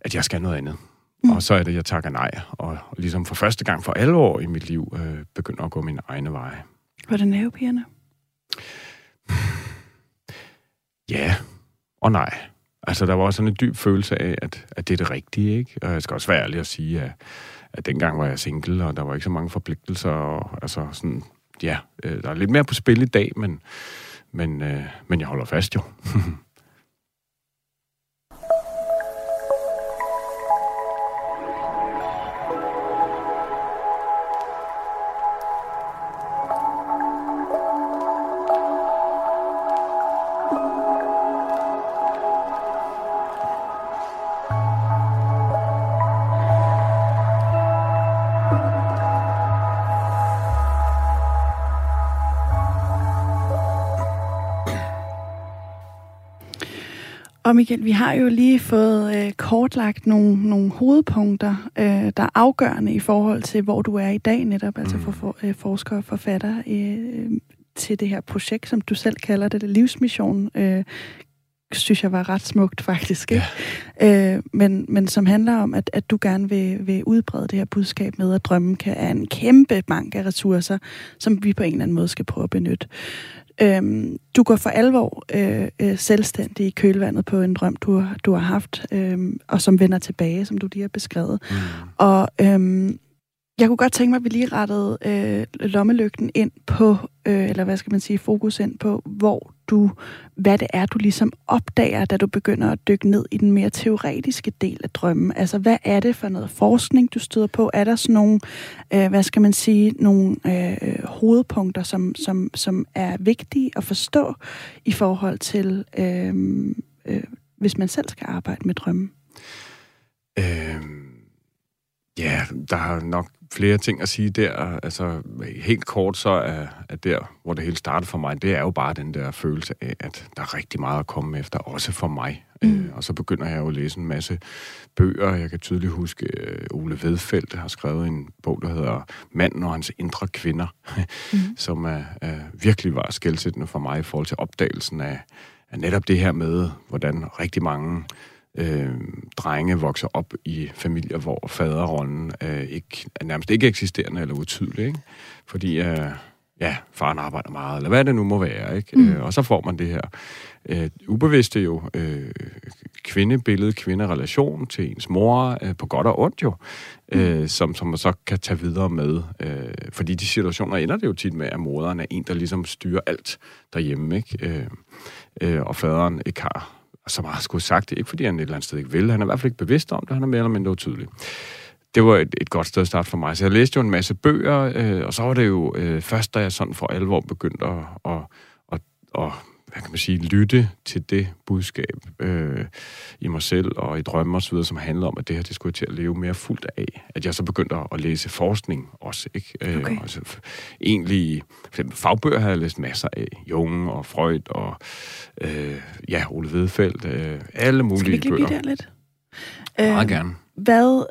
at jeg skal noget andet. Mm. Og så er det, jeg takker nej, og ligesom for første gang for alvor i mit liv øh, begynder at gå mine egne veje. Var det nervepigerne? Ja, og nej. Altså, der var også sådan en dyb følelse af, at, at det er det rigtige, ikke? Og jeg skal også være ærlig at sige, at, at dengang var jeg single, og der var ikke så mange forpligtelser, og altså sådan, ja, øh, der er lidt mere på spil i dag, men, men, øh, men jeg holder fast jo. Og Michael, vi har jo lige fået øh, kortlagt nogle, nogle hovedpunkter, øh, der er afgørende i forhold til, hvor du er i dag netop, altså for, for øh, forskere og forfatter øh, til det her projekt, som du selv kalder det, det livsmission. Øh, synes jeg var ret smukt faktisk. Ikke? Ja. Øh, men, men som handler om, at, at du gerne vil, vil udbrede det her budskab med, at drømmen kan er en kæmpe bank af ressourcer, som vi på en eller anden måde skal prøve at benytte. Øhm, du går for alvor øh, øh, selvstændig i kølvandet på en drøm, du, du har haft, øh, og som vender tilbage, som du lige har beskrevet. Mm. Og øhm, jeg kunne godt tænke mig, at vi lige rettede øh, lommelygten ind på, øh, eller hvad skal man sige, fokus ind på, hvor du, hvad det er, du ligesom opdager, da du begynder at dykke ned i den mere teoretiske del af drømmen. Altså, hvad er det for noget forskning, du støder på? Er der sådan nogle, øh, hvad skal man sige, nogle øh, hovedpunkter, som, som, som er vigtige at forstå i forhold til, øh, øh, hvis man selv skal arbejde med drømmen? Øh Ja, der er nok flere ting at sige der. Altså, helt kort så er, er der, hvor det hele startede for mig, det er jo bare den der følelse af, at der er rigtig meget at komme efter, også for mig. Mm. Øh, og så begynder jeg jo at læse en masse bøger. Jeg kan tydeligt huske, uh, Ole Vedfeldt har skrevet en bog, der hedder Manden og hans indre kvinder, mm. som er, er virkelig var skældsættende for mig i forhold til opdagelsen af, af netop det her med, hvordan rigtig mange øh, drenge vokser op i familier, hvor faderrollen øh, ikke, er nærmest ikke eksisterende eller utydelig, ikke? Fordi øh, ja, faren arbejder meget, eller hvad det nu må være, ikke? Mm. Øh, og så får man det her øh, ubevidste jo øh, kvindebillede, kvinderelation til ens mor, øh, på godt og ondt jo, mm. øh, som, som man så kan tage videre med. Øh, fordi de situationer ender det jo tit med, at moderen er en, der ligesom styrer alt derhjemme, ikke? Øh, øh, og faderen ikke har så meget skulle sagt det. Ikke fordi han et eller andet sted ikke vil. Han er i hvert fald ikke bevidst om det. Han er mere eller mindre utydelig. Det var et, et godt sted at starte for mig. Så jeg læste jo en masse bøger, øh, og så var det jo øh, først, da jeg sådan for alvor begyndte at, at, at, at hvad kan man sige, lytte til det budskab øh, i mig selv og i drømme osv., som handlede om, at det her, det skulle jeg til at leve mere fuldt af. At jeg så begyndte at læse forskning også, ikke? Øh, okay. altså, egentlig, for eksempel fagbøger har jeg læst masser af. Jung og Freud og øh, ja, Ole Vedfeldt, øh, alle mulige bøger. Skal vi ikke blive der lidt? Meget øh, gerne. Hvad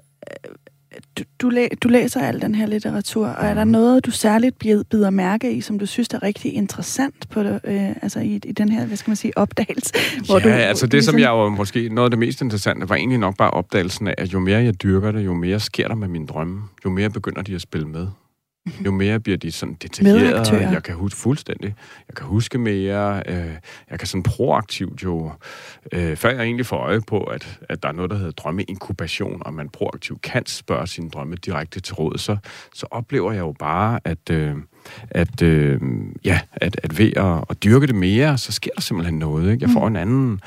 du, du, læ, du læser al den her litteratur, og er der noget, du særligt bider mærke i, som du synes er rigtig interessant på det, øh, altså i, i den her, hvad skal man sige, opdagelse? Hvor ja, du, altså det, ligesom... som jeg var måske, noget af det mest interessante, var egentlig nok bare opdagelsen af, at jo mere jeg dyrker det, jo mere sker der med mine drømme, jo mere begynder de at spille med jo mere bliver de sådan detaljerede. Jeg kan huske fuldstændig. Jeg kan huske mere. Øh, jeg kan sådan proaktivt jo... Øh, før jeg egentlig får øje på, at, at der er noget, der hedder drømmeinkubation, og man proaktivt kan spørge sine drømme direkte til råd, så, så oplever jeg jo bare, at... Øh, at, øh, ja, at, at ved at, at dyrke det mere, så sker der simpelthen noget. Ikke? Jeg får mm. en anden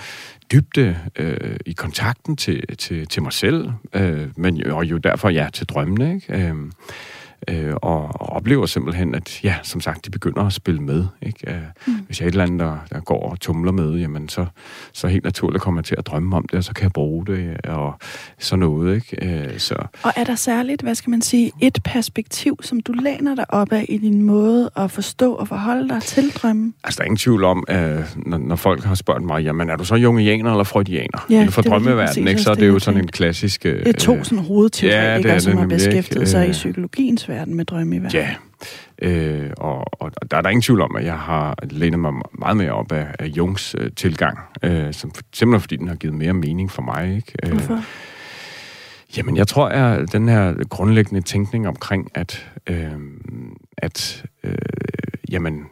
dybde øh, i kontakten til, til, til mig selv, øh, men jo, og jo derfor ja til drømmene. Ikke? Øh, øh, og, og oplever simpelthen, at ja, som sagt, de begynder at spille med. Ikke? Øh, mm. Hvis jeg er et eller andet, der, der går og tumler med, jamen så, så helt naturligt kommer jeg til at drømme om det, og så kan jeg bruge det, og sådan noget. Ikke? Øh, så. Og er der særligt, hvad skal man sige, et perspektiv, som du læner dig op af i din måde at forstå og forholde dig til drømmen? Altså, der er ingen tvivl om, at når, når folk har spurgt mig, jamen er du så jungianer eller freudianer? Ja, Inden for drømmeverdenen, ikke? så er det jo sådan en klassisk... Øh, det er to sådan hovedteoretikere, ja, som har beskæftiget sig i psykologiens verden med drømme i verden. Ja, øh, og, og der er der ingen tvivl om, at jeg har lænet mig meget mere op af, af Jungs øh, tilgang, øh, som, simpelthen fordi den har givet mere mening for mig. Ikke? Øh, Hvorfor? Jamen, jeg tror, at den her grundlæggende tænkning omkring, at, øh, at øh, jamen,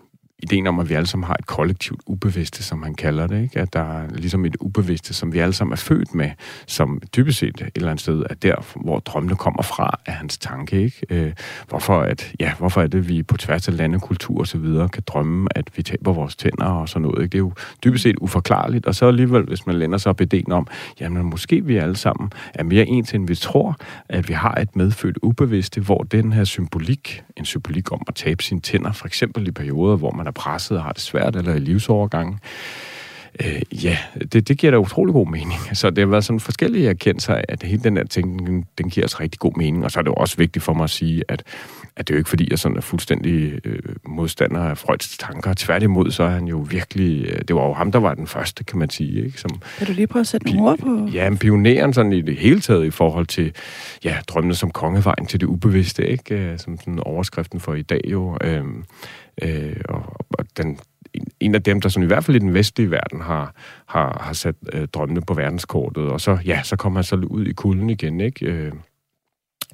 ideen om, at vi alle sammen har et kollektivt ubevidste, som han kalder det, ikke? at der er ligesom et ubevidste, som vi alle sammen er født med, som typisk set et eller andet sted er der, hvor drømmene kommer fra af hans tanke. Ikke? Øh, hvorfor, at, ja, hvorfor er det, vi på tværs af lande, kultur og så videre kan drømme, at vi taber vores tænder og sådan noget. Ikke? Det er jo dybest set uforklarligt, og så alligevel, hvis man lænder sig op ideen om, jamen måske vi alle sammen er mere ens, end vi tror, at vi har et medfødt ubevidste, hvor den her symbolik, en symbolik om at tabe sine tænder, for eksempel i perioder, hvor man er presset og har det svært, eller i livsovergangen, Øh, ja, det, det giver da utrolig god mening. Så det har været sådan forskellige erkendelser at hele den her ting, den, den giver os rigtig god mening. Og så er det jo også vigtigt for mig at sige, at, at det er jo ikke fordi, jeg sådan er fuldstændig øh, modstander af Freuds tanker. Tværtimod, så er han jo virkelig... Øh, det var jo ham, der var den første, kan man sige. Ikke? Som, kan du lige prøve at sætte nogle ord på? Ja, en pioneren sådan i det hele taget i forhold til ja, drømmene som kongevejen til det ubevidste, ikke? Øh, som sådan overskriften for i dag jo. Øh, øh, og den, en af dem, der sådan i hvert fald i den vestlige verden har, har, har sat øh, drømmene på verdenskortet. Og så, ja, så kommer han så ud i kulden igen, ikke? Øh,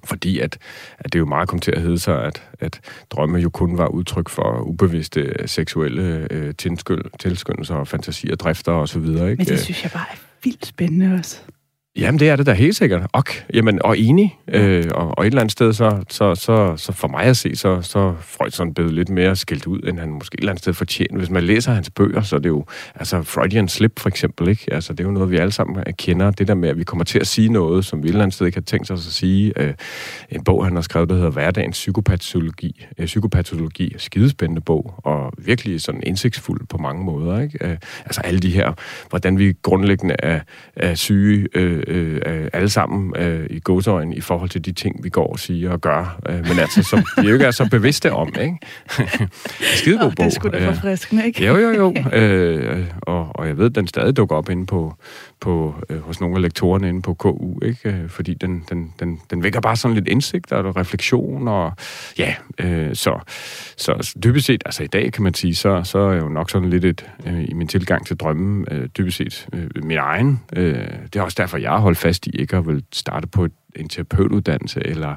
fordi at, at det jo meget kom til at hedde sig, at, at drømme jo kun var udtryk for ubevidste seksuelle øh, tilskyndelser og fantasier, drifter og så videre. Ikke? Men det synes jeg bare er vildt spændende også. Jamen, det er det da helt sikkert. Og, jamen, og enig. Øh, og, og et eller andet sted, så, så, så, så for mig at se, så, så Freud sådan blevet lidt mere skilt ud, end han måske et eller andet sted fortjener. Hvis man læser hans bøger, så er det jo... Altså, Freudian slip, for eksempel, ikke? Altså, det er jo noget, vi alle sammen kender. Det der med, at vi kommer til at sige noget, som vi et eller andet sted ikke har tænkt os at sige. Øh, en bog, han har skrevet, der hedder Hverdagens psykopatologi. Øh, psykopatologi. Skidespændende bog, og virkelig sådan indsigtsfuld på mange måder, ikke? Øh, altså, alle de her... Hvordan vi grundlæggende er, er syge... Øh, øh, øh, alle sammen øh, i godsøjen i forhold til de ting, vi går og siger og gør, øh, men altså, som vi jo ikke er så bevidste om, ikke? Skidegod oh, bog. Det skulle da forfriskende, ikke? Jo, jo, jo. Øh, og, og jeg ved, den stadig dukker op inde på, på, øh, hos nogle af lektorerne inde på KU, ikke? Øh, fordi den, den, den, den vækker bare sådan lidt indsigt og refleksion, og ja, øh, så, så dybest set, altså i dag kan man sige, så, så er jeg jo nok sådan lidt et, øh, i min tilgang til drømmen, øh, dybest set øh, min egen. Øh, det er også derfor, jeg har holdt fast i ikke at vil starte på et en terapeutuddannelse eller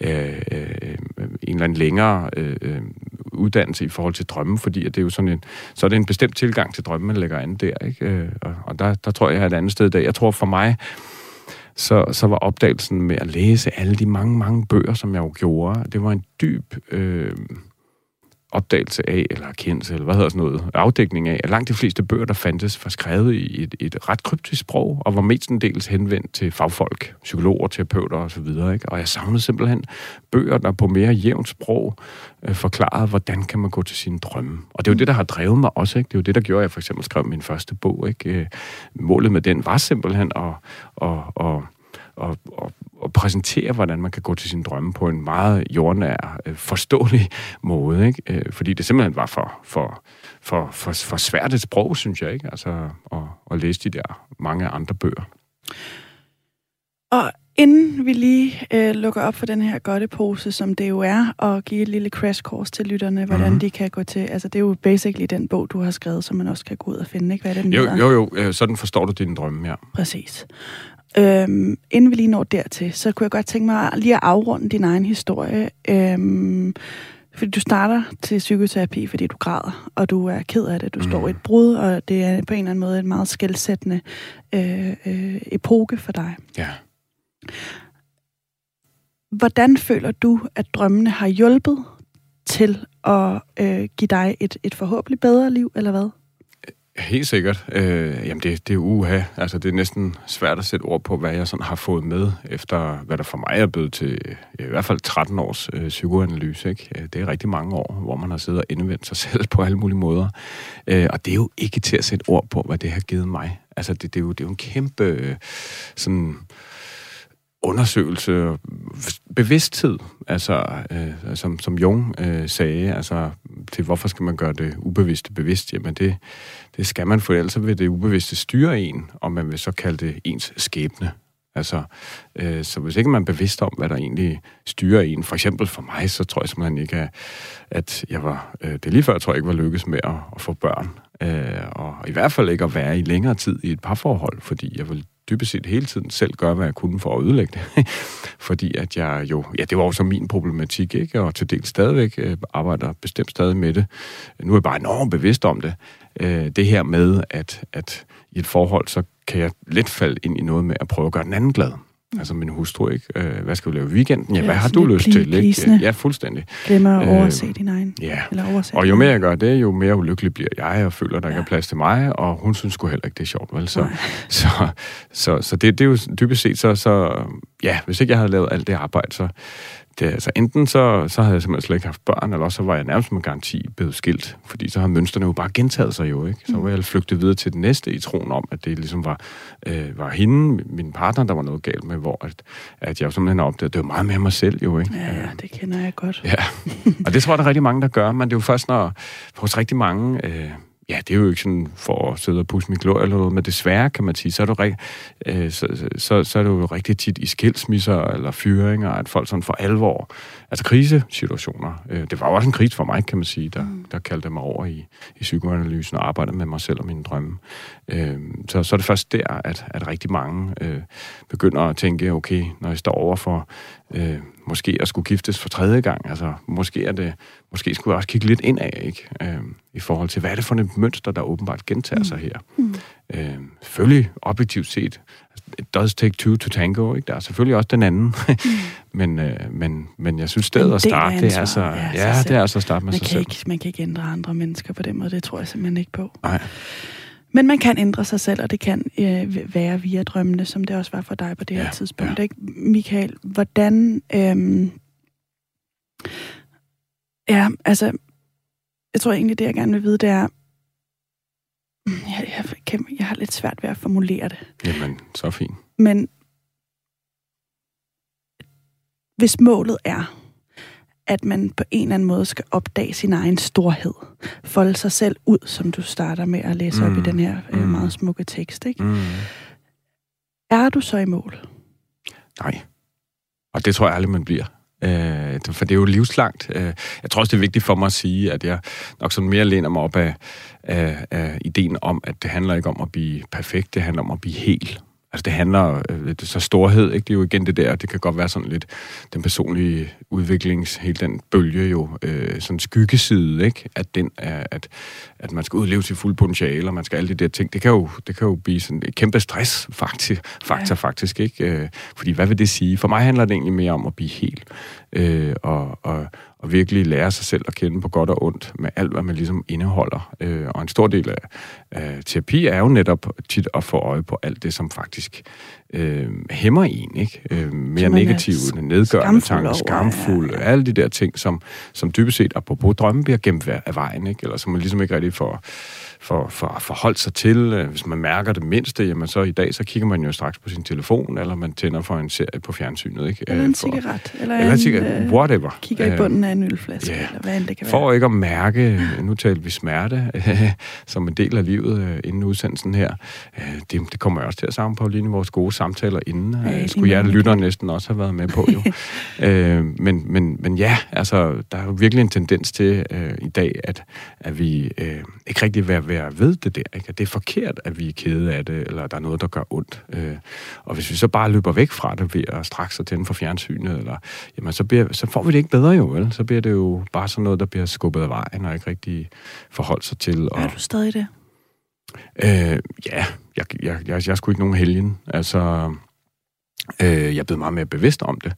øh, øh, en eller anden længere øh, øh, uddannelse i forhold til drømme, fordi at det er jo sådan en, så er det en bestemt tilgang til drømme, man lægger an der, ikke? Øh, og, og der, der tror jeg, jeg er et andet sted der. Jeg tror for mig, så, så var opdagelsen med at læse alle de mange, mange bøger, som jeg jo gjorde, det var en dyb... Øh, opdagelse af, eller erkendelse, eller hvad hedder sådan noget, afdækning af, at langt de fleste bøger, der fandtes, var skrevet i et, et ret kryptisk sprog, og var mestendels henvendt til fagfolk, psykologer, terapeuter osv. Ikke? Og jeg savnede simpelthen bøger, der på mere jævnt sprog øh, forklarede, hvordan kan man gå til sine drømme. Og det er jo det, der har drevet mig også. Ikke? Det er jo det, der gjorde, at jeg for eksempel skrev min første bog. Ikke? Øh, målet med den var simpelthen at, at, at og, og, og præsentere, hvordan man kan gå til sin drømme på en meget jordnær, øh, forståelig måde. Ikke? Øh, fordi det simpelthen var for, for, for, for, for svært et sprog, synes jeg, ikke? Altså, at, at læse de der mange andre bøger. Og inden vi lige øh, lukker op for den her godtepose, som det jo er, og give et lille crash course til lytterne, hvordan mm-hmm. de kan gå til... Altså, det er jo basically den bog, du har skrevet, som man også kan gå ud og finde, ikke? Hvad er det, den jo, hedder? jo, jo, øh, sådan forstår du din drømme, ja. Præcis. Øhm, inden vi lige når dertil, så kunne jeg godt tænke mig lige at afrunde din egen historie. Øhm, fordi du starter til psykoterapi, fordi du græder, og du er ked af det. Du mm. står i et brud, og det er på en eller anden måde en meget skældsættende øh, øh, epoke for dig. Ja. Hvordan føler du, at drømmene har hjulpet til at øh, give dig et, et forhåbentlig bedre liv, eller hvad? Helt sikkert. Øh, jamen, det, det er uha. Altså, det er næsten svært at sætte ord på, hvad jeg sådan har fået med, efter hvad der for mig er blevet til i hvert fald 13 års øh, psykoanalyse. Ikke? Øh, det er rigtig mange år, hvor man har siddet og indvendt sig selv på alle mulige måder. Øh, og det er jo ikke til at sætte ord på, hvad det har givet mig. Altså, det, det, er, jo, det er jo en kæmpe øh, sådan undersøgelse, bevidsthed, altså øh, som, som Jung øh, sagde, altså til hvorfor skal man gøre det ubevidste bevidst? Jamen det, det skal man, for ellers vil det ubevidste styre en, og man vil så kalde det ens skæbne. Altså, øh, så hvis ikke man er bevidst om, hvad der egentlig styrer en, for eksempel for mig, så tror jeg simpelthen ikke, at, jeg var, øh, det lige før, jeg tror jeg ikke var lykkes med at, at få børn. Øh, og i hvert fald ikke at være i længere tid i et parforhold, fordi jeg ville dybest set hele tiden selv gøre, hvad jeg kunne for at ødelægge det. Fordi at jeg jo, ja, det var også min problematik, ikke? Og til dels stadigvæk øh, arbejder bestemt stadig med det. Nu er jeg bare enormt bevidst om det. Øh, det her med, at, at i et forhold, så kan jeg let falde ind i noget med at prøve at gøre den anden glad. Altså min hustru, ikke? Øh, hvad skal vi lave i weekenden? Ja, ja hvad har du lyst til? Ikke? Ja, fuldstændig. Glemmer at overse øh, din egen. Ja, eller overse og jo mere jeg gør det, jo mere ulykkelig bliver jeg, og føler, der ja. ikke er plads til mig, og hun synes sgu heller ikke, det er sjovt, vel? Så, så, så, så det, det er jo dybest set, så, så ja, hvis ikke jeg havde lavet alt det arbejde, så det, altså enten så, så havde jeg simpelthen slet ikke haft børn, eller også så var jeg nærmest med garanti blevet skilt, fordi så har mønstrene jo bare gentaget sig jo, ikke? Så mm. var jeg flygtet videre til det næste i troen om, at det ligesom var, øh, var hende, min partner, der var noget galt med, hvor at, at jeg simpelthen opdagede, at det var meget mere mig selv jo, ikke? Ja, ja, det kender jeg godt. Ja, og det tror jeg, der er rigtig mange, der gør, men det er jo først, når hos rigtig mange... Øh, ja, det er jo ikke sådan for at sidde og pusse min glor eller noget, men desværre kan man sige, så er, du, øh, så, så, så er det jo rigtig tit i skilsmisser eller fyringer, at folk sådan for alvor, altså krisesituationer, øh, det var jo også en krise for mig, kan man sige, der, mm. der kaldte mig over i, i psykoanalysen og arbejdede med mig selv og mine drømme. Øh, så, så er det først der, at, at rigtig mange øh, begynder at tænke, okay, når jeg står over for øh, måske at skulle giftes for tredje gang. Altså, måske, er det, måske skulle jeg også kigge lidt ind af, ikke? Øh, i forhold til, hvad er det for et mønster, der åbenbart gentager mm. sig her. Mm. Øh, selvfølgelig, objektivt set, it does take two to tango, ikke? Der er selvfølgelig også den anden. mm. men, øh, men, men jeg synes, stedet at starte, det er altså, ja, ja det er altså at starte med man sig kan selv. Ikke, man kan ikke ændre andre mennesker på den måde, det tror jeg simpelthen ikke på. Nej. Men man kan ændre sig selv, og det kan øh, være via drømmene, som det også var for dig på det her ja, tidspunkt. Ja. Ikke? Michael, hvordan... Øh, ja, altså... Jeg tror egentlig, det jeg gerne vil vide, det er... Jeg, jeg, jeg, jeg har lidt svært ved at formulere det. Jamen, så fint. Men hvis målet er at man på en eller anden måde skal opdage sin egen storhed. Folde sig selv ud, som du starter med at læse mm. op i mm. den her øh, mm. meget smukke tekst. Ikke? Mm. Er du så i mål? Nej. Og det tror jeg aldrig, man bliver. Øh, for det er jo livslangt. Øh, jeg tror også, det er vigtigt for mig at sige, at jeg nok sådan mere læner mig op af, af, af ideen om, at det handler ikke om at blive perfekt, det handler om at blive hel. Altså det handler øh, det så storhed, ikke? Det er jo igen det der, det kan godt være sådan lidt den personlige udviklings, hele den bølge jo, øh, sådan skyggeside, ikke? At, den er, at, at man skal udleve sit fulde potentiale, og man skal alle de der ting, det kan jo, det kan jo blive sådan et kæmpe stress, faktisk, faktor ja. faktisk, ikke? Øh, fordi hvad vil det sige? For mig handler det egentlig mere om at blive helt, øh, og, og, og virkelig lære sig selv at kende på godt og ondt med alt, hvad man ligesom indeholder. Øh, og en stor del af, af terapi er jo netop tit at få øje på alt det, som faktisk øh, hæmmer en, ikke? Øh, mere negative, nedgørende tanker, skamfulde, ja, ja. alle de der ting, som, som dybest set, apropos drømme, bliver gemt af vejen, ikke? Eller som man ligesom ikke rigtig får for, for at forholde sig til. Øh, hvis man mærker det mindste, jamen så i dag, så kigger man jo straks på sin telefon, eller man tænder for en serie på fjernsynet. Ikke? Eller en for, cigaret. Eller, eller en, cigaret, øh, whatever. Kigger i bunden af en ølflaske, yeah. eller hvad end det kan for være. ikke at mærke, nu taler vi smerte, som en del af livet inden udsendelsen her. Det, det kommer jeg også til at lige i vores gode samtaler inden. Ja, Skulle jeg, lytter næsten også have været med på, jo. men, men, men ja, altså, der er jo virkelig en tendens til øh, i dag, at, at vi øh, ikke rigtig vil være ved det der. Ikke? At det er forkert, at vi er kede af det, eller der er noget, der gør ondt. Øh, og hvis vi så bare løber væk fra det ved at straks tænde for fjernsynet, eller, jamen, så, bliver, så får vi det ikke bedre jo, vel? Så bliver det jo bare sådan noget, der bliver skubbet af vejen, og ikke rigtig forholdt sig til. Og, er du stadig det? Øh, ja, jeg, jeg, jeg, jeg sgu ikke nogen helgen. Altså, øh, jeg er blevet meget mere bevidst om det.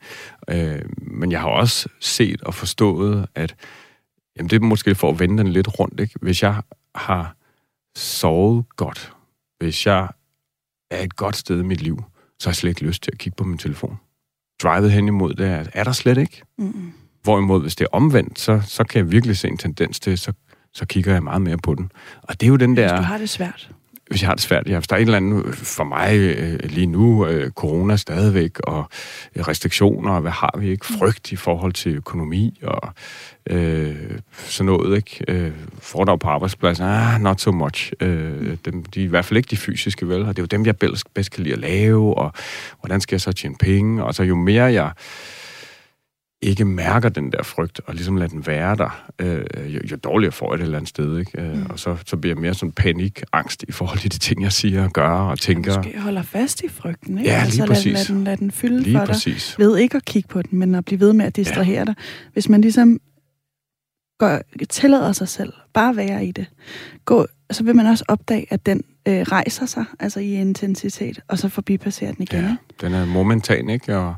Øh, men jeg har også set og forstået, at jamen, det er måske for at vende den lidt rundt. Ikke? Hvis jeg har sovet godt, hvis jeg er et godt sted i mit liv, så har jeg slet ikke lyst til at kigge på min telefon. Drivet hen imod det er der slet ikke. Mm. Hvorimod, hvis det er omvendt, så, så kan jeg virkelig se en tendens til, så, så kigger jeg meget mere på den. Og det er jo den der... Hvis du har det svært hvis jeg har det svært. Ja, hvis der er en eller anden, for mig øh, lige nu, øh, corona stadigvæk, og restriktioner, og hvad har vi ikke? Frygt i forhold til økonomi, og øh, sådan noget, ikke? Øh, fordrag på arbejdspladsen, ah, not so much. Øh, dem, de er i hvert fald ikke de fysiske, vel? Og det er jo dem, jeg bedst, bedst kan lide at lave, og hvordan skal jeg så tjene penge? Og så jo mere jeg ikke mærker den der frygt, og ligesom lader den være der, øh, jo, jo dårligere får jeg det et eller andet sted. Ikke? Øh, mm. Og så, så bliver jeg mere sådan panik, angst i forhold til de ting, jeg siger og gør og tænker. Ja, måske holder fast i frygten, ikke? Ja, lige altså, præcis. Lad, lad, den, lad den fylde lige for præcis. dig. Ved ikke at kigge på den, men at blive ved med at distrahere ja. dig. Hvis man ligesom går, tillader sig selv, bare være i det, gå, så vil man også opdage, at den øh, rejser sig, altså i intensitet, og så forbipasserer den igen. Ja, den er momentan, ikke? Og,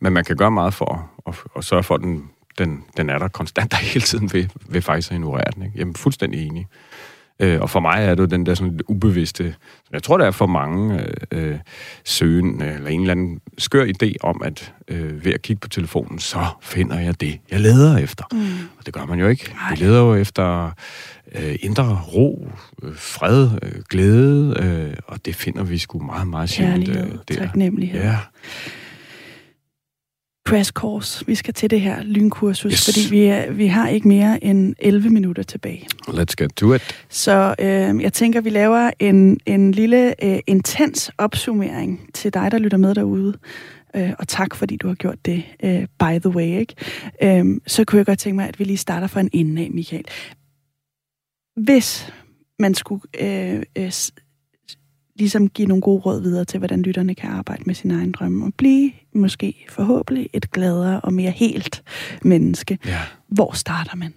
men man kan gøre meget for at, at sørge for, at den, den, den er der konstant der hele tiden ved, ved faktisk at ignorere den. Ikke? Jamen, fuldstændig enig. Øh, og for mig er det jo den der sådan lidt ubevidste, jeg tror, der er for mange øh, øh søgen, eller en eller anden skør idé om, at øh, ved at kigge på telefonen, så finder jeg det, jeg leder efter. Mm. Og det gør man jo ikke. Nej. Vi leder jo efter øh, indre ro, øh, fred, øh, glæde, øh, og det finder vi sgu meget, meget sjældent øh, der. taknemmelighed. Ja. Crash course. Vi skal til det her lynkursus, yes. fordi vi, er, vi har ikke mere end 11 minutter tilbage. Let's get to it. Så øh, jeg tænker, vi laver en, en lille øh, intens opsummering til dig, der lytter med derude. Øh, og tak, fordi du har gjort det, øh, by the way. Ikke? Øh, så kunne jeg godt tænke mig, at vi lige starter fra en ende af, Michael. Hvis man skulle øh, øh, ligesom give nogle gode råd videre til, hvordan lytterne kan arbejde med sin egen drømme og blive måske forhåbentlig et gladere og mere helt menneske. Ja. Hvor starter man?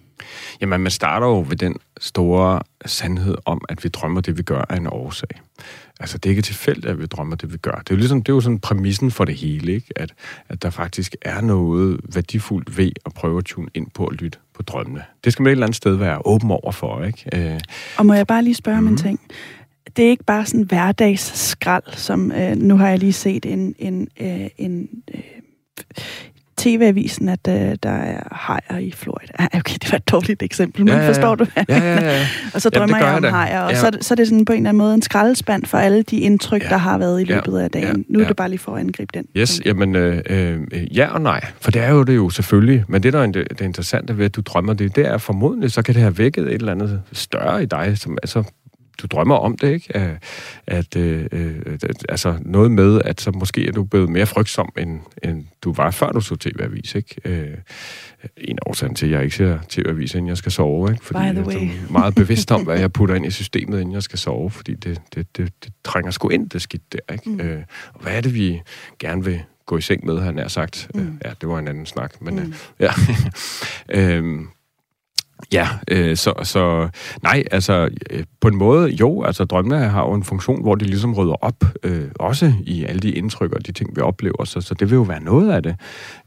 Jamen, man starter jo ved den store sandhed om, at vi drømmer det, vi gør, af en årsag. Altså, det er ikke tilfældigt, at vi drømmer det, vi gør. Det er jo, ligesom, det er jo sådan præmissen for det hele, ikke? At, at der faktisk er noget værdifuldt ved at prøve at tune ind på at lytte på drømmene. Det skal man et eller andet sted være åben over for, ikke? Øh, og må jeg bare lige spørge mm. om en mhm. ting? det er ikke bare sådan hverdagsskrald, som øh, nu har jeg lige set en, en, øh, en øh, TV-avisen, at øh, der er hajer i Florida. Ah, okay, det var et dårligt eksempel, men ja, ja, ja. forstår du? Ja, ja, ja. og så drømmer Jamen, jeg om jeg hajer, og ja. så, så er det sådan på en eller anden måde en skraldespand for alle de indtryk, ja. der har været i løbet af dagen. Ja. Nu er ja. det bare lige for at angribe den. Yes, jamen øh, øh, ja og nej, for det er jo det jo selvfølgelig, men det der er det interessante ved, at du drømmer det, det er formodentlig, så kan det have vækket et eller andet større i dig, som altså du drømmer om det, ikke? At, at, øh, øh, altså noget med, at så måske er du blevet mere frygtsom, end, end du var, før du så tv-avis, ikke? Øh, en årsag til, at jeg ikke ser tv-avis, inden jeg skal sove, ikke? Fordi jeg er meget bevidst om, hvad jeg putter ind i systemet, inden jeg skal sove, fordi det, det, det, det trænger sgu ind, det skidt der, ikke? Mm. Øh, og hvad er det, vi gerne vil gå i seng med, han er sagt. Mm. Øh, ja, det var en anden snak, men mm. øh, ja. øhm, Ja, øh, så, så nej, altså øh, på en måde, jo, altså drømmene har jo en funktion, hvor de ligesom rydder op, øh, også i alle de indtryk og de ting, vi oplever, så, så det vil jo være noget af det.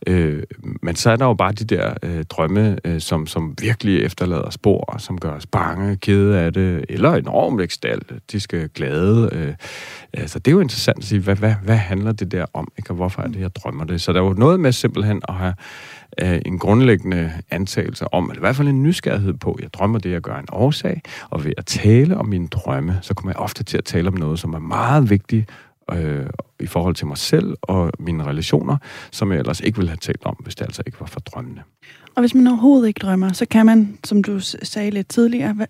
Øh, men så er der jo bare de der øh, drømme, øh, som, som virkelig efterlader spor, som gør os bange, kede af det, eller enormt ekstalt, de skal glade. Øh, altså det er jo interessant at sige, hvad, hvad, hvad handler det der om, ikke? og hvorfor er det, jeg drømmer det? Så der er jo noget med simpelthen at have øh, en grundlæggende antagelse om, eller i hvert fald en nysgerrighed på, jeg drømmer det, jeg gør en årsag, og ved at tale om mine drømme, så kommer jeg ofte til at tale om noget, som er meget vigtigt øh, i forhold til mig selv og mine relationer, som jeg ellers ikke ville have talt om, hvis det altså ikke var for drømmene. Og hvis man overhovedet ikke drømmer, så kan man, som du sagde lidt tidligere,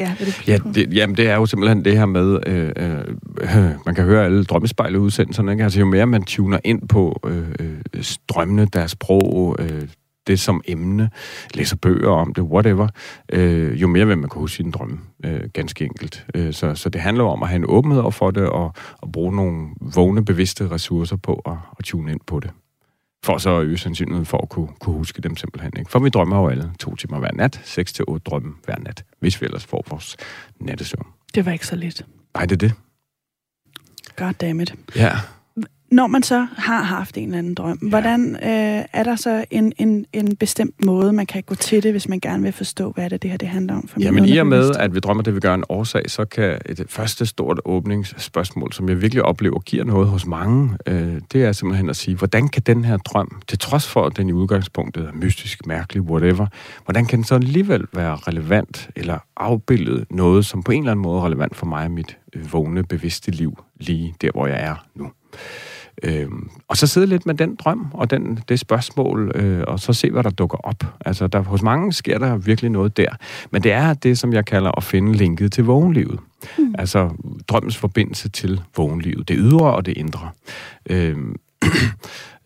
Ja, det ja det, jamen, det er jo simpelthen det her med, øh, øh, man kan høre alle drømmespejle udsendelserne, ikke? Altså, jo mere man tuner ind på øh, øh, drømmene, deres sprog, øh, det som emne, læser bøger om det, whatever, øh, jo mere vil man kunne huske sin drømme, øh, ganske enkelt. Øh, så, så det handler om at have en åbenhed over for det, og, og bruge nogle vågne, bevidste ressourcer på at, at tune ind på det for så at øge sandsynligheden for at kunne, kunne huske dem simpelthen. Ikke? For vi drømmer jo alle to timer hver nat, 6 til otte drømme hver nat, hvis vi ellers får vores nattesøvn. Det var ikke så lidt. Nej, det er det. Goddammit. Ja. Når man så har haft en eller anden drøm, ja. hvordan øh, er der så en, en, en bestemt måde, man kan gå til det, hvis man gerne vil forstå, hvad det, det her det handler om? For Jamen i og med, at vi drømmer det, vi gør en årsag, så kan et første stort åbningsspørgsmål, som jeg virkelig oplever giver noget hos mange, øh, det er simpelthen at sige, hvordan kan den her drøm, til trods for at den i udgangspunktet er mystisk, mærkelig, whatever, hvordan kan den så alligevel være relevant eller afbildet noget, som på en eller anden måde er relevant for mig og mit øh, vågne, bevidste liv, lige der, hvor jeg er nu? Øhm, og så sidde lidt med den drøm og den, det spørgsmål, øh, og så se, hvad der dukker op. Altså, der, hos mange sker der virkelig noget der. Men det er det, som jeg kalder at finde linket til vågenlivet. Mm. Altså drømmens forbindelse til vågenlivet. Det ydre og det indre. Øhm,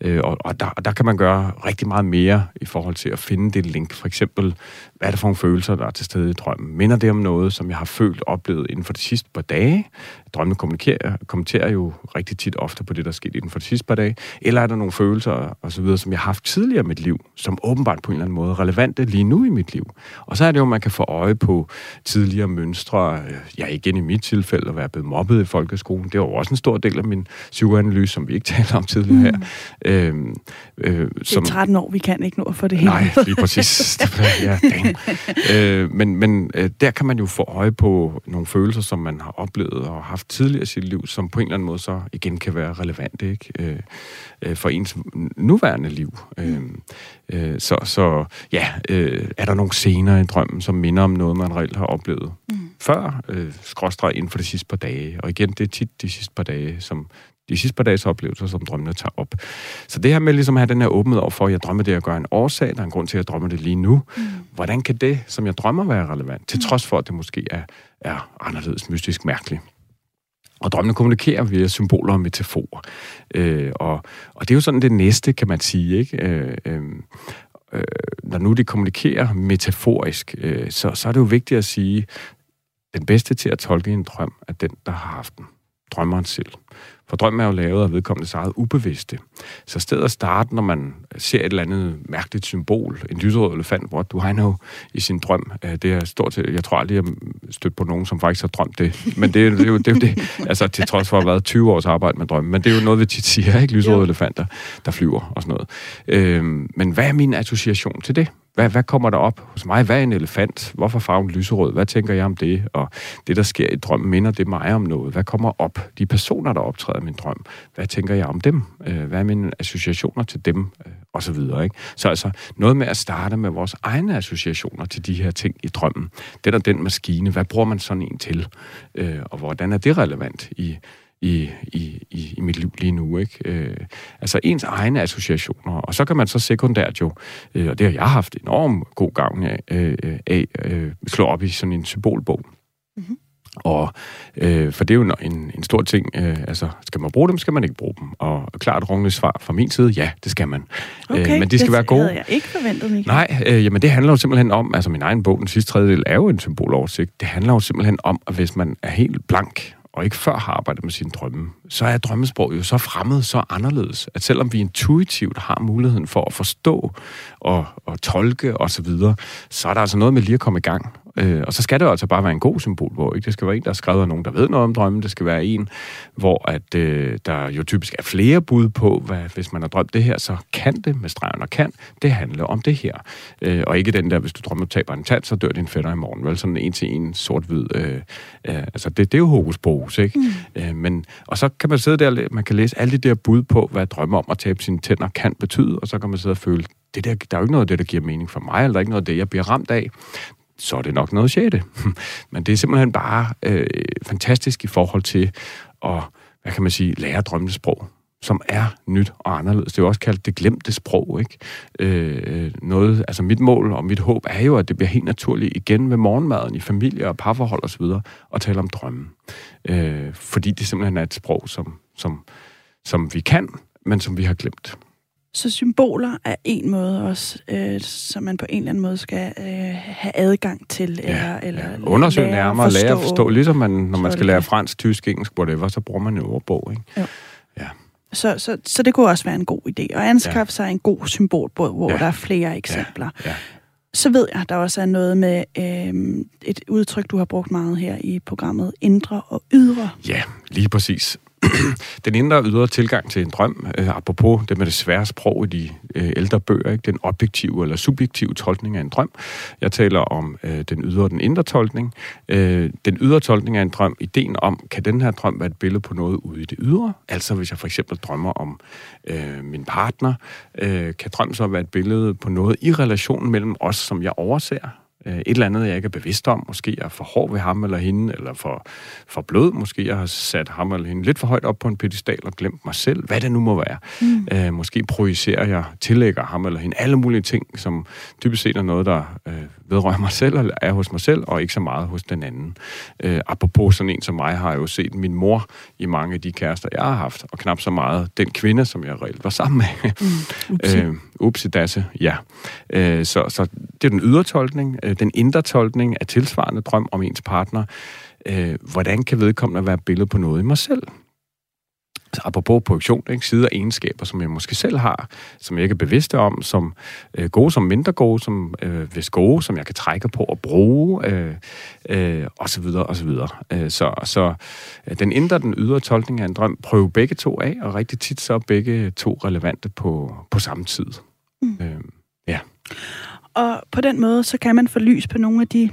Øh, og, og, der, og der kan man gøre rigtig meget mere i forhold til at finde det link. For eksempel, hvad er det for nogle følelser, der er til stede i drømmen? Minder det om noget, som jeg har følt oplevet inden for de sidste par dage? Drømmene kommenterer, kommenterer jo rigtig tit ofte på det, der er sket inden for de sidste par dage. Eller er der nogle følelser og så videre, som jeg har haft tidligere i mit liv, som åbenbart på en eller anden måde er relevante lige nu i mit liv? Og så er det jo, man kan få øje på tidligere mønstre. Ja, igen i mit tilfælde at være blevet mobbet i folkeskolen. Det var jo også en stor del af min psykoanalyse, som vi ikke talte om tidligere her. Mm Øh, øh, som, det er 13 år, vi kan ikke nå at få det hele. Nej, lige præcis. ja, øh, men men øh, der kan man jo få øje på nogle følelser, som man har oplevet og haft tidligere i sit liv, som på en eller anden måde så igen kan være relevante ikke? Øh, øh, for ens nuværende liv. Øh, øh, så, så ja, øh, er der nogle scener i drømmen, som minder om noget, man reelt har oplevet mm. før, øh, skråstrej inden for de sidste par dage. Og igen, det er tit de sidste par dage, som de sidste par dages oplevelser, som drømmene tager op. Så det her med ligesom at have den her åbenhed over for, at jeg drømmer det at gøre en årsag, der er en grund til, at jeg drømmer det lige nu. Mm. Hvordan kan det, som jeg drømmer, være relevant, til mm. trods for, at det måske er, er anderledes mystisk mærkeligt? Og drømmene kommunikerer via symboler og metaforer. Øh, og, og det er jo sådan det næste, kan man sige. Ikke? Øh, øh, øh, når nu de kommunikerer metaforisk, øh, så, så er det jo vigtigt at sige, den bedste til at tolke en drøm er den, der har haft den. Drømmeren selv. For drømmen er jo lavet af vedkommendes eget ubevidste. Så stedet at starte, når man ser et eller andet mærkeligt symbol, en lyserød elefant, what do I know, i sin drøm, øh, det er stort set, jeg tror aldrig, jeg har stødt på nogen, som faktisk har drømt det. Men det, det, er jo, det er jo det, altså til trods for at have været 20 års arbejde med drømme. Men det er jo noget, vi tit siger, ikke? Lyserøde elefanter, der flyver og sådan noget. Øhm, men hvad er min association til det? Hvad, hvad kommer der op hos mig? Hvad er en elefant? Hvorfor farven lyserød? Hvad tænker jeg om det? Og det, der sker i drømmen, minder det mig om noget? Hvad kommer op? De personer, der optræder i min drøm, hvad tænker jeg om dem? Øh, hvad er mine associationer til dem? Øh, og så videre, ikke? Så altså noget med at starte med vores egne associationer til de her ting i drømmen. Den og den maskine. Hvad bruger man sådan en til? Øh, og hvordan er det relevant i i, i, i, i mit liv lige nu. Ikke? Øh, altså ens egne associationer. Og så kan man så sekundært jo, øh, og det har jeg haft enormt god gang af, øh, af øh, slå op i sådan en symbolbog. Mm-hmm. Og, øh, for det er jo en, en stor ting. Øh, altså, skal man bruge dem, skal man ikke bruge dem. Og klart rungende svar fra min side, ja, det skal man. Øh, okay, øh, men de skal det være gode. havde jeg ikke forventet, Michael. Nej, øh, jamen det handler jo simpelthen om, altså min egen bog, den sidste tredjedel, er jo en symboloversigt. Det handler jo simpelthen om, at hvis man er helt blank og ikke før har arbejdet med sine drømme, så er drømmesprog jo så fremmed, så anderledes, at selvom vi intuitivt har muligheden for at forstå og, og tolke osv., så, videre, så er der altså noget med lige at komme i gang. Øh, og så skal det jo altså bare være en god symbolbog. Ikke? Det skal være en, der er skrevet af nogen, der ved noget om drømmen. Det skal være en, hvor at, øh, der jo typisk er flere bud på, hvad, hvis man har drømt det her, så kan det med stregen og kan, det handler om det her. Øh, og ikke den der, hvis du drømmer, taber en tand, så dør din fætter i morgen. Vel sådan en til en sort-hvid. Øh, øh, altså det, det er jo hokus pokus, ikke? Mm. Øh, men, og så kan man sidde der, man kan læse alle de der bud på, hvad drømme om at tabe sine tænder kan betyde, og så kan man sidde og føle, det der, der er jo ikke noget af det, der giver mening for mig, eller der er ikke noget af det, jeg bliver ramt af så er det nok noget sjette. Men det er simpelthen bare øh, fantastisk i forhold til at, hvad kan man sige, lære drømmesprog som er nyt og anderledes. Det er jo også kaldt det glemte sprog, ikke? Øh, noget, altså mit mål og mit håb er jo, at det bliver helt naturligt igen med morgenmaden i familie og parforhold osv. at tale om drømmen. Øh, fordi det simpelthen er et sprog, som, som, som vi kan, men som vi har glemt. Så symboler er en måde også, øh, som man på en eller anden måde skal øh, have adgang til. Ja, eller, eller ja. Undersøge nærmere, forstå, lære at forstå. Ligesom man, når man skal lære fransk, tysk, engelsk, whatever, så bruger man en ordbog. Ikke? Jo. Ja. Så, så, så det kunne også være en god idé. at anskaffe ja. sig en god symbolbog, hvor ja. der er flere eksempler. Ja. Ja. Så ved jeg, der også er noget med øh, et udtryk, du har brugt meget her i programmet, indre og ydre. Ja, lige præcis. den indre og ydre tilgang til en drøm, øh, apropos det med det svære sprog i de øh, ældre bøger, ikke? den objektive eller subjektive tolkning af en drøm. Jeg taler om øh, den ydre og den indre tolkning. Øh, den ydre tolkning af en drøm, ideen om, kan den her drøm være et billede på noget ude i det ydre? Altså hvis jeg for eksempel drømmer om øh, min partner, øh, kan drømmen så være et billede på noget i relationen mellem os, som jeg overser? Øh, et eller andet, jeg ikke er bevidst om. Måske jeg er for hård ved ham eller hende, eller for, for blød. Måske jeg har sat ham eller hende lidt for højt op på en pedestal og glemt mig selv. Hvad det nu må være. Mm. Øh, måske projicerer jeg, tillægger ham eller hende alle mulige ting, som typisk set er noget, der øh, vedrører mig selv, eller er hos mig selv, og ikke så meget hos den anden. Øh, apropos sådan en som mig, har jeg jo set min mor i mange af de kærester, jeg har haft, og knap så meget den kvinde, som jeg reelt var sammen med. Mm. Upsi. øh, upsi dasse, ja. Øh, så, så det er den ydre tolkning. Øh, den indre tolkning af tilsvarende drøm om ens partner. Øh, hvordan kan vedkommende være billede på noget i mig selv? Apropos projektion, ikke? sider og egenskaber, som jeg måske selv har, som jeg ikke er bevidst om, som øh, gode som mindre gode, som øh, hvis gode, som jeg kan trække på og bruge, øh, øh, og så videre, og så videre. Øh, så så øh, den indre den ydre tolkning af en drøm, prøv begge to af, og rigtig tit så er begge to relevante på, på samme tid. Mm. Øh, ja. Og på den måde, så kan man få lys på nogle af de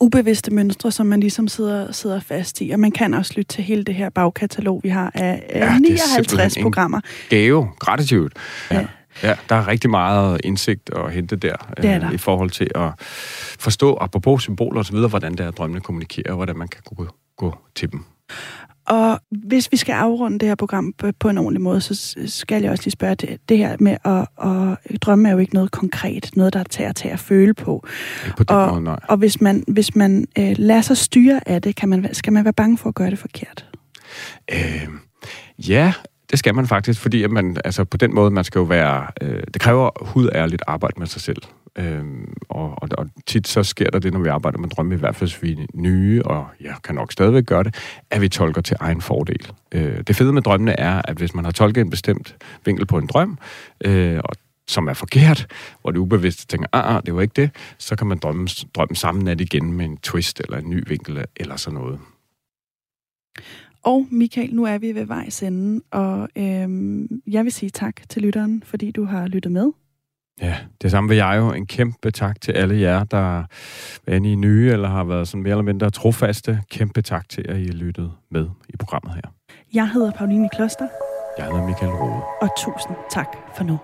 ubevidste mønstre, som man ligesom sidder, sidder fast i. Og man kan også lytte til hele det her bagkatalog, vi har af ja, 59 programmer. Gave, gratitude. Ja. ja. Ja, der er rigtig meget indsigt at hente der, det er der. Øh, i forhold til at forstå, apropos symboler osv., hvordan det er, drømmene kommunikerer, og hvordan man kan gå, gå til dem. Og hvis vi skal afrunde det her program på en ordentlig måde, så skal jeg også lige spørge det, det her med at, at drømme er jo ikke noget konkret, noget der tager til at føle på. Ikke på den og, måde, nej. Og hvis man, hvis man øh, lader sig styre af det, kan man, skal man være bange for at gøre det forkert? Øh, ja, det skal man faktisk, fordi at man, altså på den måde, man skal jo være, øh, det kræver hudærligt arbejde med sig selv. Øhm, og, og, og tit så sker der det, når vi arbejder med drømme, i hvert fald hvis vi er nye, og jeg kan nok stadigvæk gøre det, at vi tolker til egen fordel. Øh, det fede med drømmene er, at hvis man har tolket en bestemt vinkel på en drøm, øh, og som er forkert, hvor det ubevidste tænker, ah, ah, det var ikke det, så kan man drømme, drømme sammen nat igen med en twist eller en ny vinkel eller sådan noget. Og Michael, nu er vi ved vejs ende, og øhm, jeg vil sige tak til lytteren, fordi du har lyttet med. Ja, det samme vil jeg jo. En kæmpe tak til alle jer, der er inde i nye, eller har været sådan mere eller mindre trofaste. Kæmpe tak til, at I lyttet med i programmet her. Jeg hedder Pauline Kloster. Jeg hedder Michael Rode. Og tusind tak for nu.